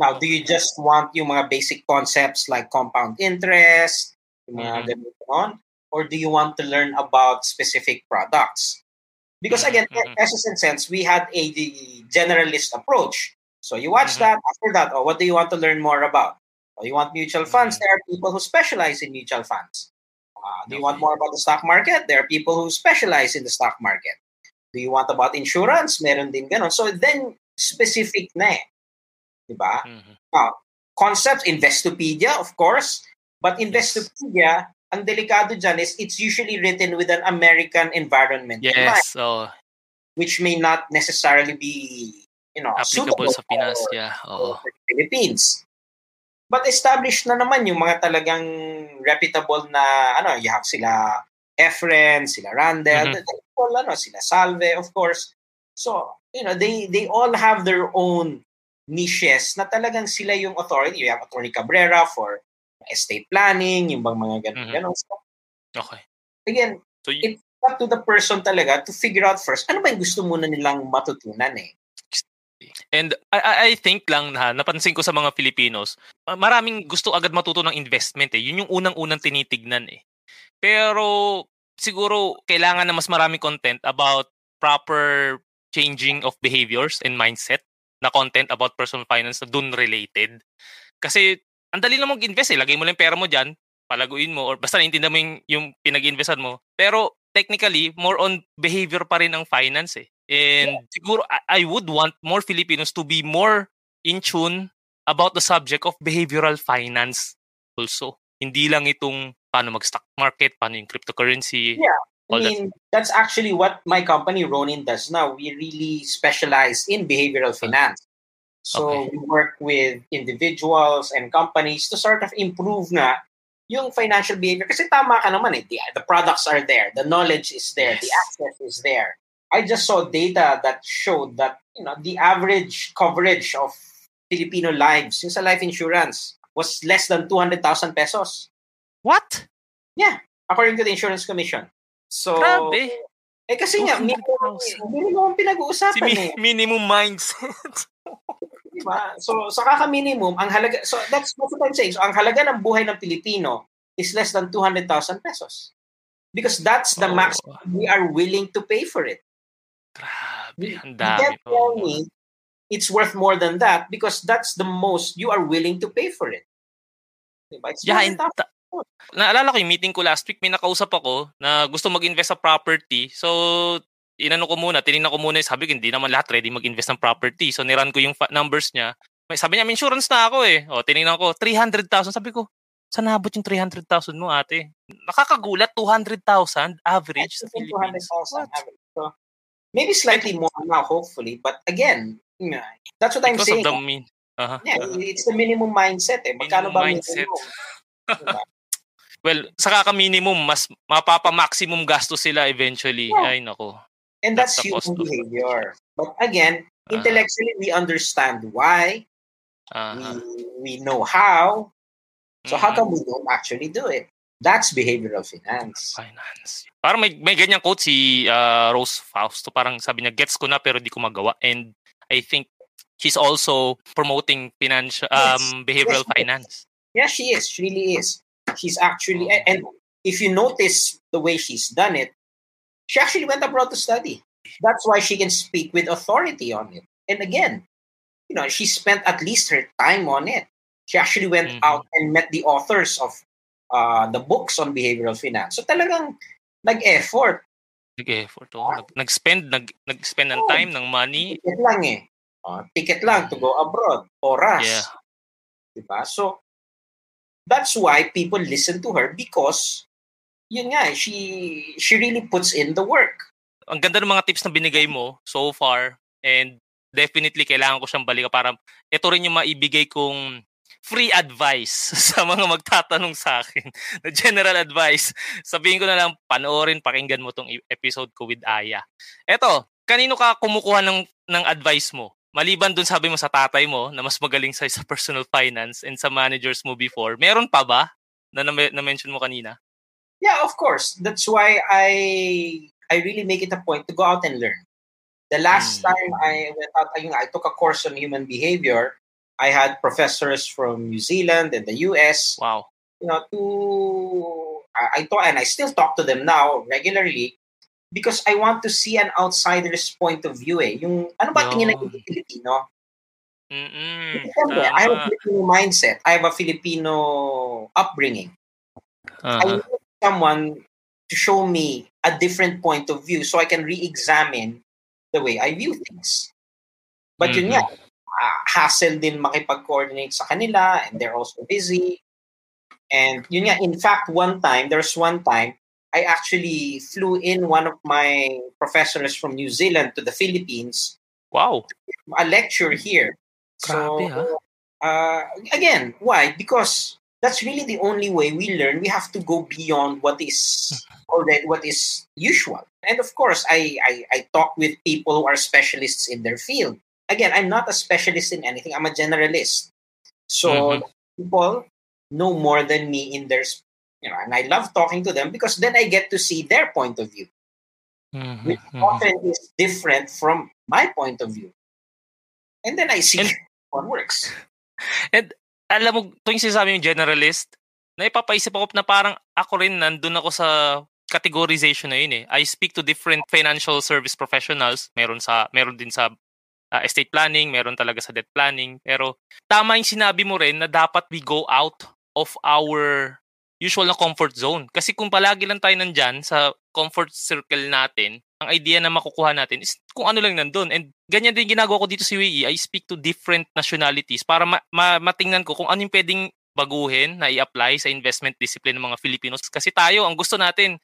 [SPEAKER 1] Now, do you just want yung mga basic concepts like compound interest, mga mm-hmm. or do you want to learn about specific products? Because again, mm-hmm. Essence and Sense, we had a generalist approach. So you watch mm-hmm. that, after that, oh, what do you want to learn more about? Oh, you want mutual funds? Mm-hmm. There are people who specialize in mutual funds. Uh, do you want more about the stock market? There are people who specialize in the stock market. Do you want about insurance? Meron din ganon. So then, specific na eh. Diba? Mm-hmm. Now, concepts, Investopedia, of course, But Investopedia, ang delikado dyan is it's usually written with an American environment.
[SPEAKER 2] Yes. So,
[SPEAKER 1] which may not necessarily be, you know,
[SPEAKER 2] applicable sa Pinas. Yeah.
[SPEAKER 1] For the Philippines. But established na naman yung mga talagang reputable na, ano, you have sila Efren, sila Randall, mm-hmm. all, ano, sila Salve, of course. So, you know, they they all have their own niches na talagang sila yung authority. You have Attorney Cabrera for estate planning, yung bang mga ganun, mm-hmm. ganun. So,
[SPEAKER 2] okay.
[SPEAKER 1] Again, so y- it's up to the person talaga to figure out first, ano ba yung gusto muna nilang matutunan eh.
[SPEAKER 2] And I, I think lang na napansin ko sa mga Filipinos, maraming gusto agad matuto ng investment eh. Yun yung unang-unang tinitignan eh. Pero siguro kailangan na mas maraming content about proper changing of behaviors and mindset na content about personal finance na dun related. Kasi ang dali lang mag-invest eh. Lagay mo lang pera mo dyan, palaguin mo, or basta naintindihan mo yung, yung pinag-investan mo. Pero technically, more on behavior pa rin ang finance eh. And yeah. siguro, I, I would want more Filipinos to be more in tune about the subject of behavioral finance also. Hindi lang itong paano mag-stock market, paano yung cryptocurrency.
[SPEAKER 1] Yeah. I mean, that. that's actually what my company Ronin does now. We really specialize in behavioral finance. So okay. we work with individuals and companies to sort of improve na yung financial behavior. Kasi tama ka naman eh. The, the products are there. The knowledge is there. Yes. The access is there. I just saw data that showed that you know the average coverage of Filipino lives yung sa life insurance was less than 200,000 pesos.
[SPEAKER 2] What?
[SPEAKER 1] Yeah, according to the insurance commission. So
[SPEAKER 2] Grabe.
[SPEAKER 1] Eh kasi nga minimum, minimum pinag-uusapan si mi-
[SPEAKER 2] eh. minimum mindset.
[SPEAKER 1] Diba? So, sa kaka-minimum, ang halaga, so that's, what I'm saying. So, ang halaga ng buhay ng Pilipino is less than 200,000 pesos. Because that's the oh. max we are willing to pay for it.
[SPEAKER 2] Grabe, ang
[SPEAKER 1] dami. Tell me, it's worth more than that because that's the most you are willing to pay for it.
[SPEAKER 2] Diba? It's yeah, and ta- naalala ko yung meeting ko last week, may nakausap ako na gusto mag-invest sa property. So, inano ko muna, tinignan ko muna, sabi ko, hindi naman lahat ready mag-invest ng property. So, niran ko yung fa- numbers niya. May sabi niya, may insurance na ako eh. O, tinignan ko, 300,000. Sabi ko, saan nabot yung 300,000 mo ate? Nakakagulat, 200,000 average sa Philippines. 200,000 average.
[SPEAKER 1] So, maybe slightly more now, hopefully. But again. That's what I'm
[SPEAKER 2] because
[SPEAKER 1] saying.
[SPEAKER 2] Of the mean, uh-huh.
[SPEAKER 1] Yeah, uh-huh. it's the minimum mindset eh. Magkano ba mindset?
[SPEAKER 2] Diba? well, sa kaka-minimum, mas mapapa-maximum gasto sila eventually. Yeah. Ay, nako.
[SPEAKER 1] And that's, that's human behavior. But again, uh-huh. intellectually, we understand why. Uh-huh. We, we know how. So mm-hmm. how come we don't actually do it? That's behavioral finance.
[SPEAKER 2] Finance. Parang may, may ganyan quote si uh, Rose Fausto. Parang sabi niya, gets ko na pero di ko magawa. And I think she's also promoting financial um, yes. behavioral yes. finance.
[SPEAKER 1] Yeah, she is. She really is. She's actually and if you notice the way she's done it, she actually went abroad to study. That's why she can speak with authority on it. And again, you know, she spent at least her time on it. She actually went mm-hmm. out and met the authors of uh, the books on behavioral finance. So talagang nag-effort.
[SPEAKER 2] Nag-effort. Oh. Nag-spend, nag, nag-spend ng oh, time, ng money.
[SPEAKER 1] Ticket lang eh. Uh, ticket lang to go abroad. Oras. Yeah. Diba? So, that's why people listen to her because yun nga, she she really puts in the work.
[SPEAKER 2] Ang ganda ng mga tips na binigay mo so far and definitely kailangan ko siyang balikan para ito rin yung maibigay kong free advice sa mga magtatanong sa akin. Na general advice. Sabihin ko na lang, panoorin, pakinggan mo tong e-, episode ko with Aya. Eto, kanino ka kumukuha ng, ng advice mo? Maliban dun sabi mo sa tatay mo na mas magaling sa, sa personal finance and sa managers mo before, meron pa ba na na-mention mo kanina?
[SPEAKER 1] Yeah, of course. That's why I I really make it a point to go out and learn. The last hmm. time I went out, I, I took a course on human behavior I had professors from New Zealand and the US.
[SPEAKER 2] Wow.
[SPEAKER 1] You know, to I, I thought, and I still talk to them now regularly because I want to see an outsider's point of view. Eh. Yung ano ba tingin ng Filipino?
[SPEAKER 2] Mm-mm.
[SPEAKER 1] I have a Filipino mindset. I have a Filipino upbringing. Uh-huh. I need someone to show me a different point of view so I can re-examine the way I view things. But mm-hmm. yun nga, uh, hassle din makipag-coordinate sa kanila and they're also busy. And yun nga, in fact, one time, there's one time, I actually flew in one of my professors from New Zealand to the Philippines.
[SPEAKER 2] Wow.
[SPEAKER 1] A lecture here. Grabe, so, uh, again, why? Because that's really the only way we learn. We have to go beyond what is already what is usual. And of course, I, I, I talk with people who are specialists in their field again, I'm not a specialist in anything. I'm a generalist. So mm-hmm. people know more than me in their, you know, and I love talking to them because then I get to see their point of view, mm-hmm. which mm-hmm. often is different from my point of view. And then I see and, what works.
[SPEAKER 2] And alam mo, yung sinasabi yung generalist, naipapaisip ako na parang ako rin nandun ako sa categorization na yun eh. I speak to different financial service professionals. Meron sa meron din sa uh, estate planning, meron talaga sa debt planning. Pero tama yung sinabi mo rin na dapat we go out of our usual na comfort zone. Kasi kung palagi lang tayo nandyan sa comfort circle natin, ang idea na makukuha natin is kung ano lang nandun. And ganyan din ginagawa ko dito sa UAE. I speak to different nationalities para ma- ma- matingnan ko kung ano yung pwedeng baguhin na i-apply sa investment discipline ng mga Filipinos. Kasi tayo, ang gusto natin,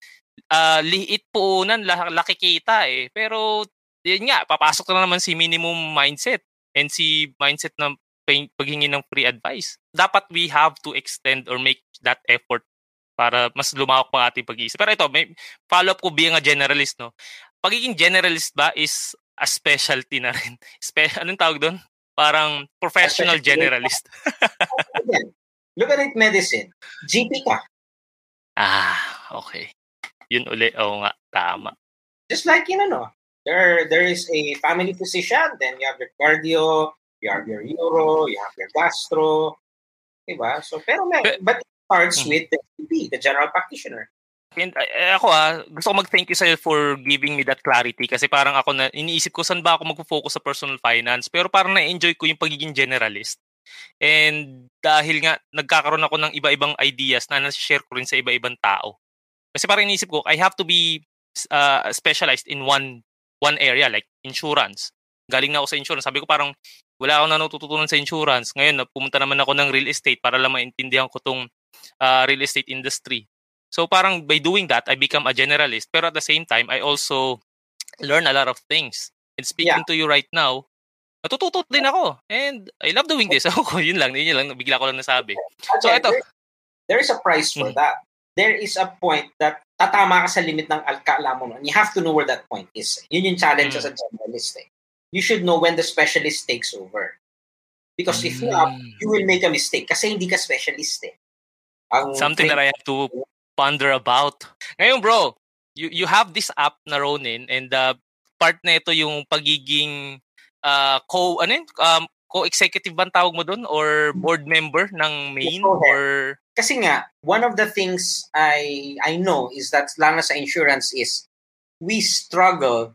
[SPEAKER 2] uh, liit puunan, laki kita eh. Pero yun nga, papasok na naman si minimum mindset and si mindset ng paghingi ng free advice. Dapat we have to extend or make that effort para mas lumawak pa ating pag-iisip. Pero ito, may follow-up ko being a generalist, no? Pagiging generalist ba is a specialty na rin? Spe- anong tawag doon? Parang professional generalist.
[SPEAKER 1] Look at it medicine. GP ka.
[SPEAKER 2] Ah, okay. Yun uli. Oo nga, tama.
[SPEAKER 1] Just like, you know, there there is a family physician, then you have your cardio, you have your neuro, you have your gastro, diba? So, pero may, but it starts mm-hmm. with the GP, the general practitioner.
[SPEAKER 2] and uh, ako ah, gusto ko mag-thank you sa'yo for giving me that clarity kasi parang ako na, iniisip ko saan ba ako magpo-focus sa personal finance pero parang na-enjoy ko yung pagiging generalist. And dahil nga nagkakaroon ako ng iba-ibang ideas na na-share ko rin sa iba-ibang tao. Kasi parang iniisip ko, I have to be uh, specialized in one one area like insurance. Galing na ako sa insurance. Sabi ko parang wala akong natututunan sa insurance. Ngayon, pumunta naman ako ng real estate para lang maintindihan ko tong uh, real estate industry. So parang by doing that, I become a generalist. Pero at the same time, I also learn a lot of things. And speaking yeah. to you right now, natututo din ako. And I love doing this. Ako, yun lang, yun lang, bigla ko lang nasabi. So ito.
[SPEAKER 1] There is a price for mm. that. There is a point that tatama ka sa limit ng alkaala mo. And you have to know where that point is. Yun yung challenge mm. sa generalist. Eh. You should know when the specialist takes over. Because mm. if not, you will make a mistake kasi hindi ka specialist eh.
[SPEAKER 2] Ang Something that I have to ponder about. Ngayon bro, you you have this app na Ronin and uh, part na ito yung pagiging uh, co ano yun? Um, co-executive ba tawag mo doon or board member ng main or
[SPEAKER 1] kasi nga one of the things I I know is that lang sa insurance is we struggle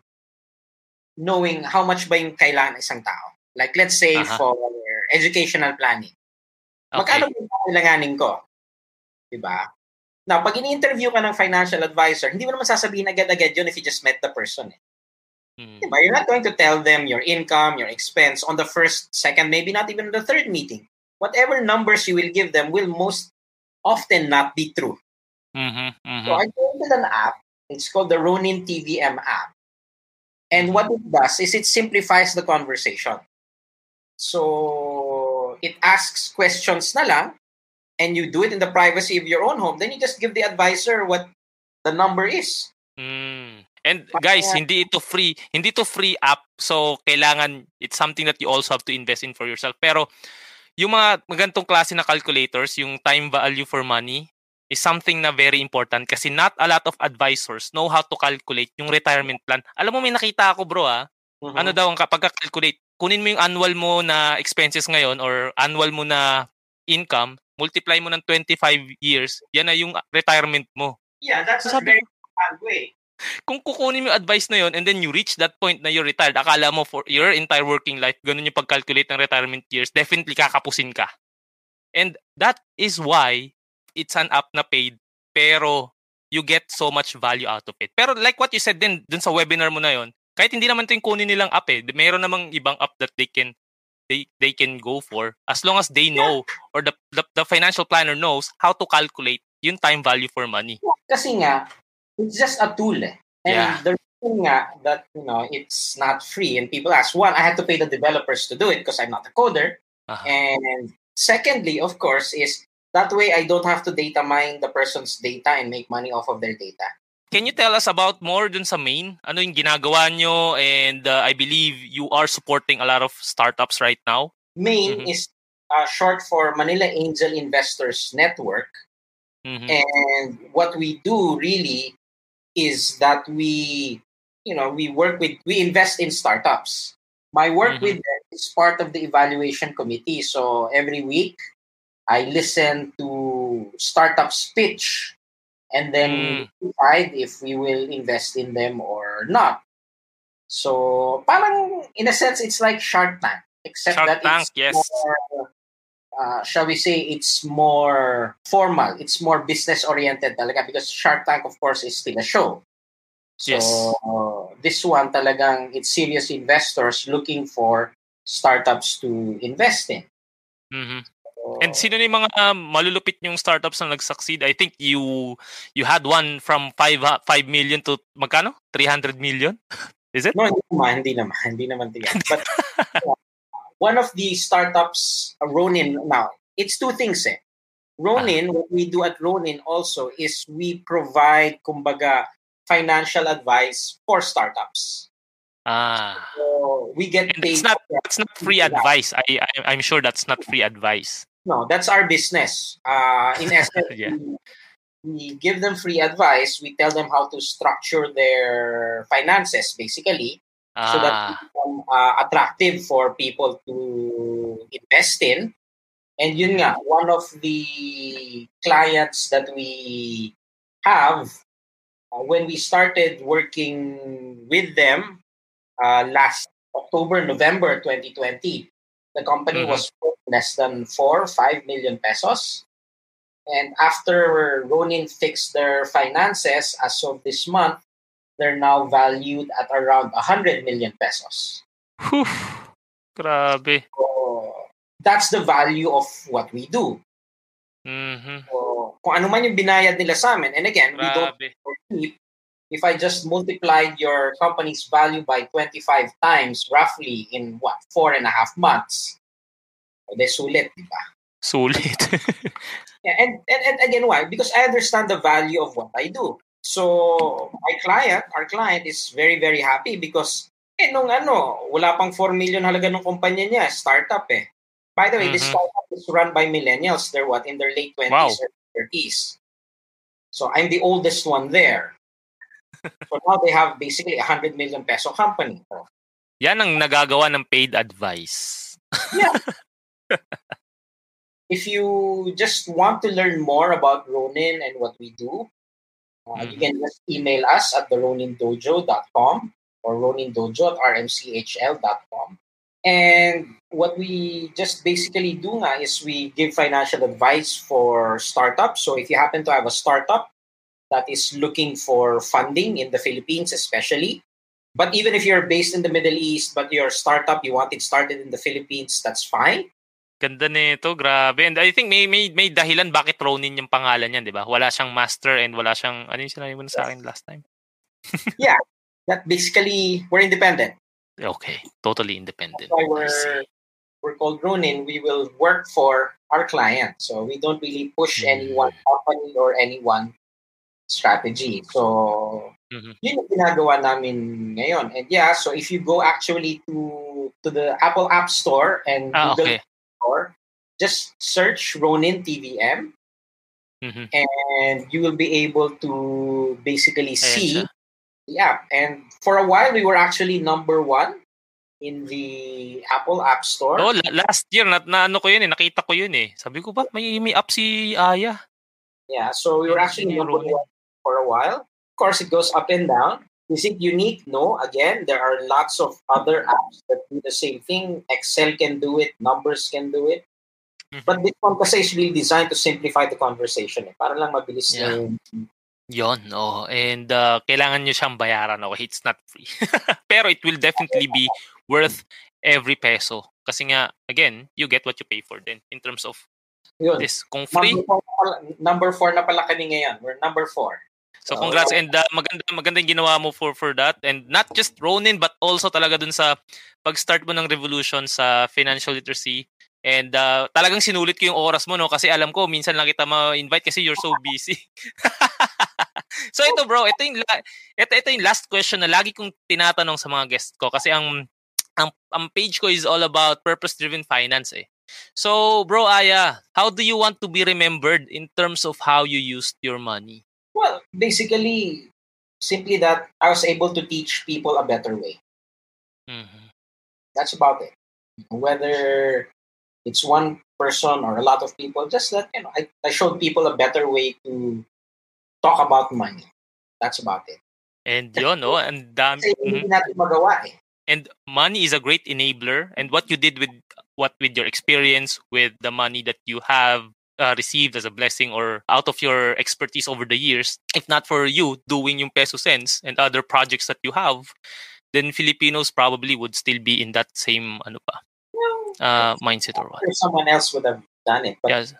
[SPEAKER 1] knowing how much ba yung kailangan isang tao. Like let's say uh-huh. for educational planning. Okay. Magkano ba kailanganin ko? 'Di ba? Now, pag ini-interview ka ng financial advisor, hindi mo naman sasabihin agad-agad yun if you just met the person. Eh. Mm. Diba? You're not going to tell them your income, your expense on the first, second, maybe not even the third meeting. Whatever numbers you will give them will most often not be true.
[SPEAKER 2] Mm-hmm, mm-hmm.
[SPEAKER 1] So I created an app. It's called the Ronin TVM app. And what it does is it simplifies the conversation. So it asks questions na lang and you do it in the privacy of your own home, then you just give the advisor what the number is.
[SPEAKER 2] Mm. And guys, hindi ito free, hindi ito free app. So kailangan it's something that you also have to invest in for yourself. Pero yung mga magantong klase na calculators, yung time value for money is something na very important kasi not a lot of advisors know how to calculate yung retirement plan. Alam mo may nakita ako bro ah. Uh-huh. Ano daw ang kapag calculate kunin mo yung annual mo na expenses ngayon or annual mo na income multiply mo ng 25 years, yan na yung retirement mo.
[SPEAKER 1] Yeah, that's so, a very bad way.
[SPEAKER 2] Kung kukunin mo yung advice na yon and then you reach that point na you're retired, akala mo for your entire working life, ganun yung pag-calculate ng retirement years, definitely kakapusin ka. And that is why it's an app na paid, pero you get so much value out of it. Pero like what you said din dun sa webinar mo na yon, kahit hindi naman ito yung kunin nilang app eh, meron namang ibang app that they can they they can go for as long as they know or the, the the financial planner knows how to calculate yung time value for money.
[SPEAKER 1] Kasi nga it's just a tool eh. And yeah. the reason nga that you know it's not free and people ask one I had to pay the developers to do it because I'm not a coder. Uh-huh. And secondly, of course, is that way I don't have to data mine the person's data and make money off of their data.
[SPEAKER 2] Can you tell us about more dun sa main? Ano yung ginagawa nyo? And uh, I believe you are supporting a lot of startups right now.
[SPEAKER 1] Main mm-hmm. is uh, short for Manila Angel Investors Network. Mm-hmm. And what we do really is that we, you know, we work with, we invest in startups. My work mm-hmm. with them is part of the evaluation committee. So every week, I listen to startups pitch and then mm. decide if we will invest in them or not. So, parang in a sense, it's like Shark Tank, except Shark that Tank, it's yes. more, uh, shall we say, it's more formal. It's more business oriented talaga because Shark Tank, of course, is still a show. So, yes. uh, this one talagang it's serious investors looking for startups to invest in.
[SPEAKER 2] Mm-hmm. And sino ni mga uh, malulupit yung startups na nag-succeed? I think you you had one from 5 5 million to magkano? 300 million? Is it?
[SPEAKER 1] No, hindi naman, hindi naman, hindi naman But uh, one of the startups, uh, Ronin, now, it's two things eh. Ronin, ah. what we do at Ronin also is we provide, kumbaga, financial advice for startups.
[SPEAKER 2] Ah.
[SPEAKER 1] So we get
[SPEAKER 2] paid. It's not, it's not free advice. I, I, I'm sure that's not free advice.
[SPEAKER 1] No, that's our business. Uh, in essence, yeah. we, we give them free advice. We tell them how to structure their finances, basically, ah. so that ah. become uh, attractive for people to invest in. And yun nga, one of the clients that we have uh, when we started working with them uh, last October, November 2020, the company mm-hmm. was less than four, five million pesos. And after Ronin fixed their finances as of this month, they're now valued at around 100 million pesos.
[SPEAKER 2] Whew. Grabe.
[SPEAKER 1] So, that's the value of what we do.
[SPEAKER 2] Mm-hmm.
[SPEAKER 1] So, kung ano man yung binayad nila sa amin, and again, Grabe. we don't keep, if I just multiplied your company's value by 25 times, roughly in what, four and a half months, de sulit, di ba?
[SPEAKER 2] Sulit.
[SPEAKER 1] yeah, and, and, and again, why? Because I understand the value of what I do. So, my client, our client is very, very happy because eh, nung ano, wala pang 4 million halaga ng kumpanya niya, startup eh. By the way, mm-hmm. this startup is run by millennials. They're what, in their late 20s wow. or 30s. So, I'm the oldest one there. so now they have basically a 100 million peso company.
[SPEAKER 2] Yan ang nagagawa ng paid advice.
[SPEAKER 1] yeah. if you just want to learn more about Ronin and what we do, uh, mm-hmm. you can just email us at theronindojo.com or ronindojo at rmchl.com. And what we just basically do is we give financial advice for startups. So if you happen to have a startup that is looking for funding in the Philippines, especially, but even if you're based in the Middle East, but your startup, you want it started in the Philippines, that's fine.
[SPEAKER 2] Ganda nito, grabe. And I think may may may dahilan bakit Ronin yung pangalan niyan, 'di ba? Wala siyang master and wala siyang ano yung sinabi mo sa akin last time.
[SPEAKER 1] yeah. That basically we're independent.
[SPEAKER 2] Okay, totally independent.
[SPEAKER 1] That's why we're we're called Ronin. We will work for our client. So we don't really push mm. any one company or any one strategy. So mm-hmm. yun yung ginagawa namin ngayon. And yeah, so if you go actually to to the Apple App Store and
[SPEAKER 2] ah, Google okay
[SPEAKER 1] store, just search Ronin TVM,
[SPEAKER 2] mm-hmm.
[SPEAKER 1] and you will be able to basically see app. And for a while, we were actually number one in the Apple App Store.
[SPEAKER 2] Oh, last year na, na ano ko yun eh, nakita ko yun eh. Sabi ko ba may may app si Aya?
[SPEAKER 1] Yeah, so we were actually number one for a while. Of course, it goes up and down. Is it unique? No. Again, there are lots of other apps that do the same thing. Excel can do it. Numbers can do it. Mm-hmm. But this one kasi is really designed to simplify the conversation. Eh. Para lang mabilis yeah. yung...
[SPEAKER 2] Yon, oh. And uh, kailangan nyo siyang bayaran. Okay, it's not free. Pero it will definitely be worth every peso. Kasi nga, again, you get what you pay for then in terms of Yun. this. Kung free...
[SPEAKER 1] Number four, number four na pala kami ngayon. We're number four.
[SPEAKER 2] So congrats and uh, maganda maganda yung ginawa mo for for that and not just Ronin but also talaga dun sa pag-start mo ng revolution sa financial literacy and uh, talagang sinulit ko yung oras mo no kasi alam ko minsan lang kita ma-invite kasi you're so busy. so ito bro, ito yung ito, ito yung last question na lagi kong tinatanong sa mga guests ko kasi ang ang, ang page ko is all about purpose driven finance eh. So bro Aya, how do you want to be remembered in terms of how you used your money?
[SPEAKER 1] Well, basically, simply that I was able to teach people a better way.
[SPEAKER 2] Mm-hmm.
[SPEAKER 1] That's about it. Whether it's one person or a lot of people, just that you know, I, I showed people a better way to talk about money. That's about it.
[SPEAKER 2] And you know, and dami.
[SPEAKER 1] mm-hmm. eh.
[SPEAKER 2] And money is a great enabler. And what you did with what with your experience with the money that you have uh, received as a blessing or out of your expertise over the years, if not for you doing yung peso sense and other projects that you have, then Filipinos probably would still be in that same ano pa, uh, mindset or what.
[SPEAKER 1] Someone else would have done it. But
[SPEAKER 2] yes.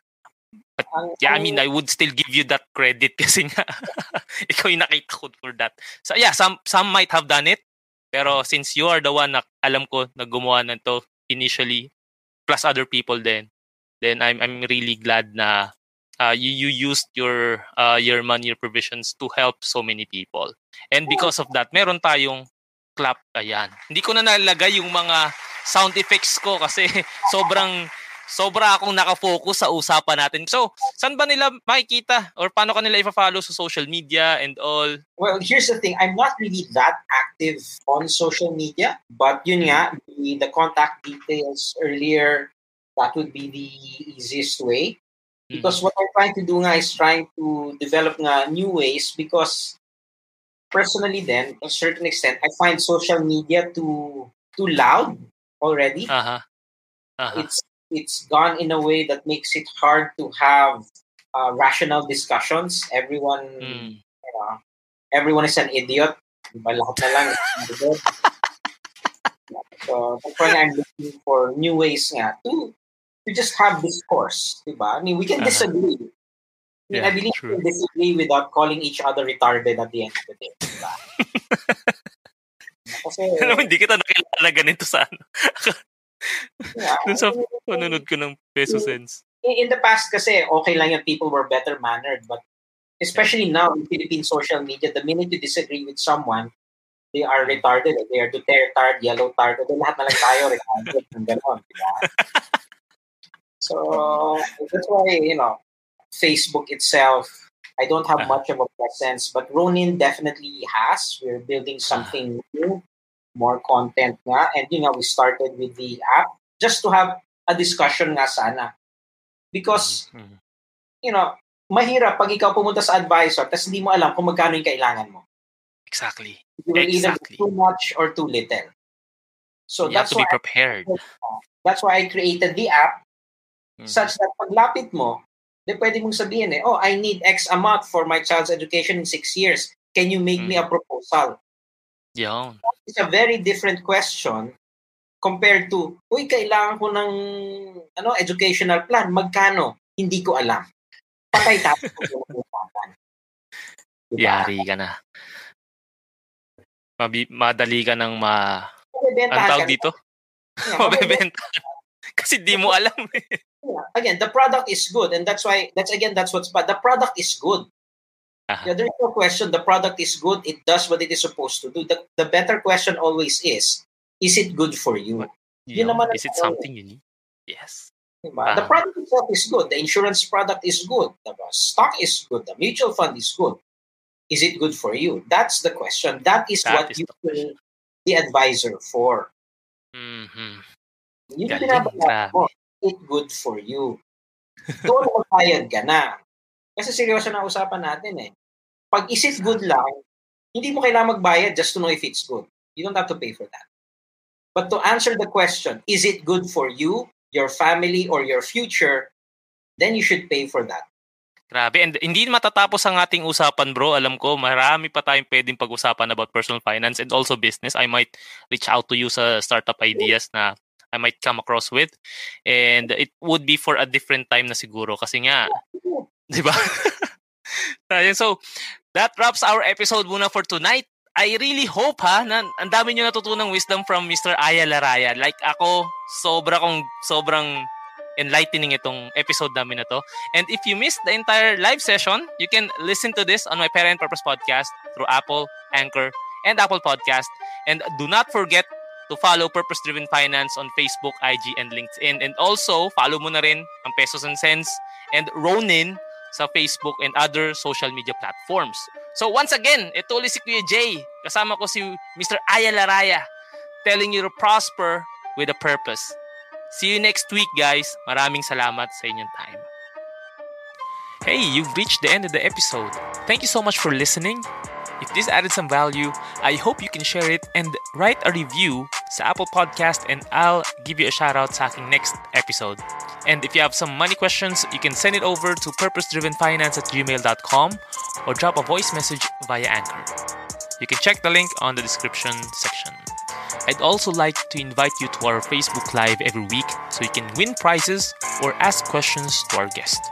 [SPEAKER 2] But yeah, I mean, I would still give you that credit kasi nga ikaw yung nakita ko for that. So yeah, some some might have done it, pero since you are the one na alam ko na gumawa nito initially, plus other people then, then I'm I'm really glad na uh, you you used your uh, your money your provisions to help so many people. And because of that, meron tayong clap ayan. Hindi ko na nalagay yung mga sound effects ko kasi sobrang sobra akong nakafocus sa usapan natin. So, saan ba nila makikita or paano kanila ipa-follow sa social media and all?
[SPEAKER 1] Well, here's the thing. I'm not really that active on social media, but yun nga, the, the contact details earlier that would be the easiest way. Because mm-hmm. what I'm trying to do nga is trying to develop nga new ways because personally then, to a certain extent, I find social media too too loud already.
[SPEAKER 2] Uh-huh. Uh-huh.
[SPEAKER 1] It's it's gone in a way that makes it hard to have uh, rational discussions. Everyone,
[SPEAKER 2] Mm.
[SPEAKER 1] you know, everyone is an idiot. Diba, lahat na lang. so that's why I'm looking for new ways nga to to just have discourse. Diba? I mean, we can
[SPEAKER 2] Uh-huh.
[SPEAKER 1] disagree. I, mean,
[SPEAKER 2] Yeah,
[SPEAKER 1] I believe
[SPEAKER 2] true.
[SPEAKER 1] we can disagree without calling each other retarded at the end of the day. Diba? Kasi,
[SPEAKER 2] Alam mo, hindi kita nakilala ganito sa ano.
[SPEAKER 1] yeah,
[SPEAKER 2] Dun sa panunod ko ng peso sense.
[SPEAKER 1] in, in the past kasi okay lang yung people were better mannered but especially now in Philippine social media the minute you disagree with someone they are retarded they are Duterte yellow tard eh, lahat na lang tayo retarded ng ganon diba? So that's why you know Facebook itself I don't have
[SPEAKER 2] Uh-huh.
[SPEAKER 1] much of a presence but Ronin definitely has we're building something new more content nga and you know we started with the app just to have a discussion nga sana because
[SPEAKER 2] Mhm.
[SPEAKER 1] you know, mahirap pag ikaw pumunta sa advisor tapos hindi mo alam kung magkano yung kailangan mo.
[SPEAKER 2] Exactly.
[SPEAKER 1] You will
[SPEAKER 2] Exactly.
[SPEAKER 1] do too much or too little. So
[SPEAKER 2] you have
[SPEAKER 1] that's
[SPEAKER 2] to be
[SPEAKER 1] why
[SPEAKER 2] prepared.
[SPEAKER 1] that's why I created the app
[SPEAKER 2] Mhm.
[SPEAKER 1] such that paglapit mo, di pwede mong sabihin eh, oh, I need X amount for my child's education in six years. Can you make me a proposal?
[SPEAKER 2] Yun.
[SPEAKER 1] It's a very different question compared to, uy, kailangan ko ng ano, educational plan. Magkano? Hindi ko alam. Patay tayo. Diba?
[SPEAKER 2] Yari ka na. Mabi- madali ka ng ma... Ang tawag dito?
[SPEAKER 1] Yeah,
[SPEAKER 2] Mabebenta. Kasi di mo alam eh.
[SPEAKER 1] Yeah. Again, the product is good, and that's why that's again that's what's but the product is good.
[SPEAKER 2] Aha.
[SPEAKER 1] Yeah, there's no question. The product is good. It does what it is supposed to do. The, the better question always is: Is it good for you? Naman ang
[SPEAKER 2] Is it something you need? Yes. Ah.
[SPEAKER 1] The product itself is good. The insurance product is good. The stock is good. The mutual fund is good. Is it good for you? That's the question. That is
[SPEAKER 2] That
[SPEAKER 1] what
[SPEAKER 2] is
[SPEAKER 1] you
[SPEAKER 2] the
[SPEAKER 1] the advisor for.
[SPEAKER 2] Mhm.
[SPEAKER 1] Yung
[SPEAKER 2] Galing,
[SPEAKER 1] binabayaran
[SPEAKER 2] grabe.
[SPEAKER 1] mo, it good for you? Doon magbayad ka na. Kasi seryoso na usapan natin eh. Pag is it good lang, hindi mo kailangan magbayad just to know if it's good. You don't have to pay for that. But to answer the question, is it good for you, your family, or your future, then you should pay for that.
[SPEAKER 2] Grabe. And hindi matatapos ang ating usapan, bro. Alam ko, marami pa tayong pwedeng pag-usapan about personal finance and also business. I might reach out to you sa startup ideas na I might come across with. And it would be for a different time na siguro. Kasi nga, di ba? So, that wraps our episode muna for tonight. I really hope ha na ang dami niyo natutunang wisdom from Mr. Aya Laraya. Like ako, sobra kong sobrang enlightening itong episode namin na to. And if you missed the entire live session, you can listen to this on my Parent Purpose podcast through Apple, Anchor, and Apple Podcast. And do not forget to follow Purpose Driven Finance on Facebook, IG, and LinkedIn. And also, follow mo na rin ang Pesos and Cents and Ronin sa Facebook and other social media platforms. So once again, ito ulit si Kuya Jay. Kasama ko si Mr. Aya Laraya telling you to prosper with a purpose. See you next week, guys. Maraming salamat sa inyong time. Hey, you've reached the end of the episode. Thank you so much for listening. If this added some value, I hope you can share it and write a review sa Apple Podcast and I'll give you a shout out sa aking next episode. And if you have some money questions, you can send it over to purposedrivenfinance at gmail.com or drop a voice message via Anchor. You can check the link on the description section. I'd also like to invite you to our Facebook Live every week so you can win prizes or ask questions to our guest.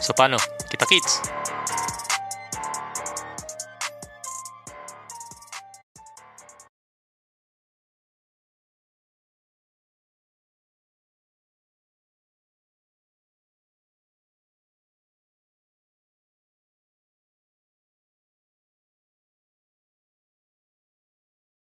[SPEAKER 2] So paano? Kita kits!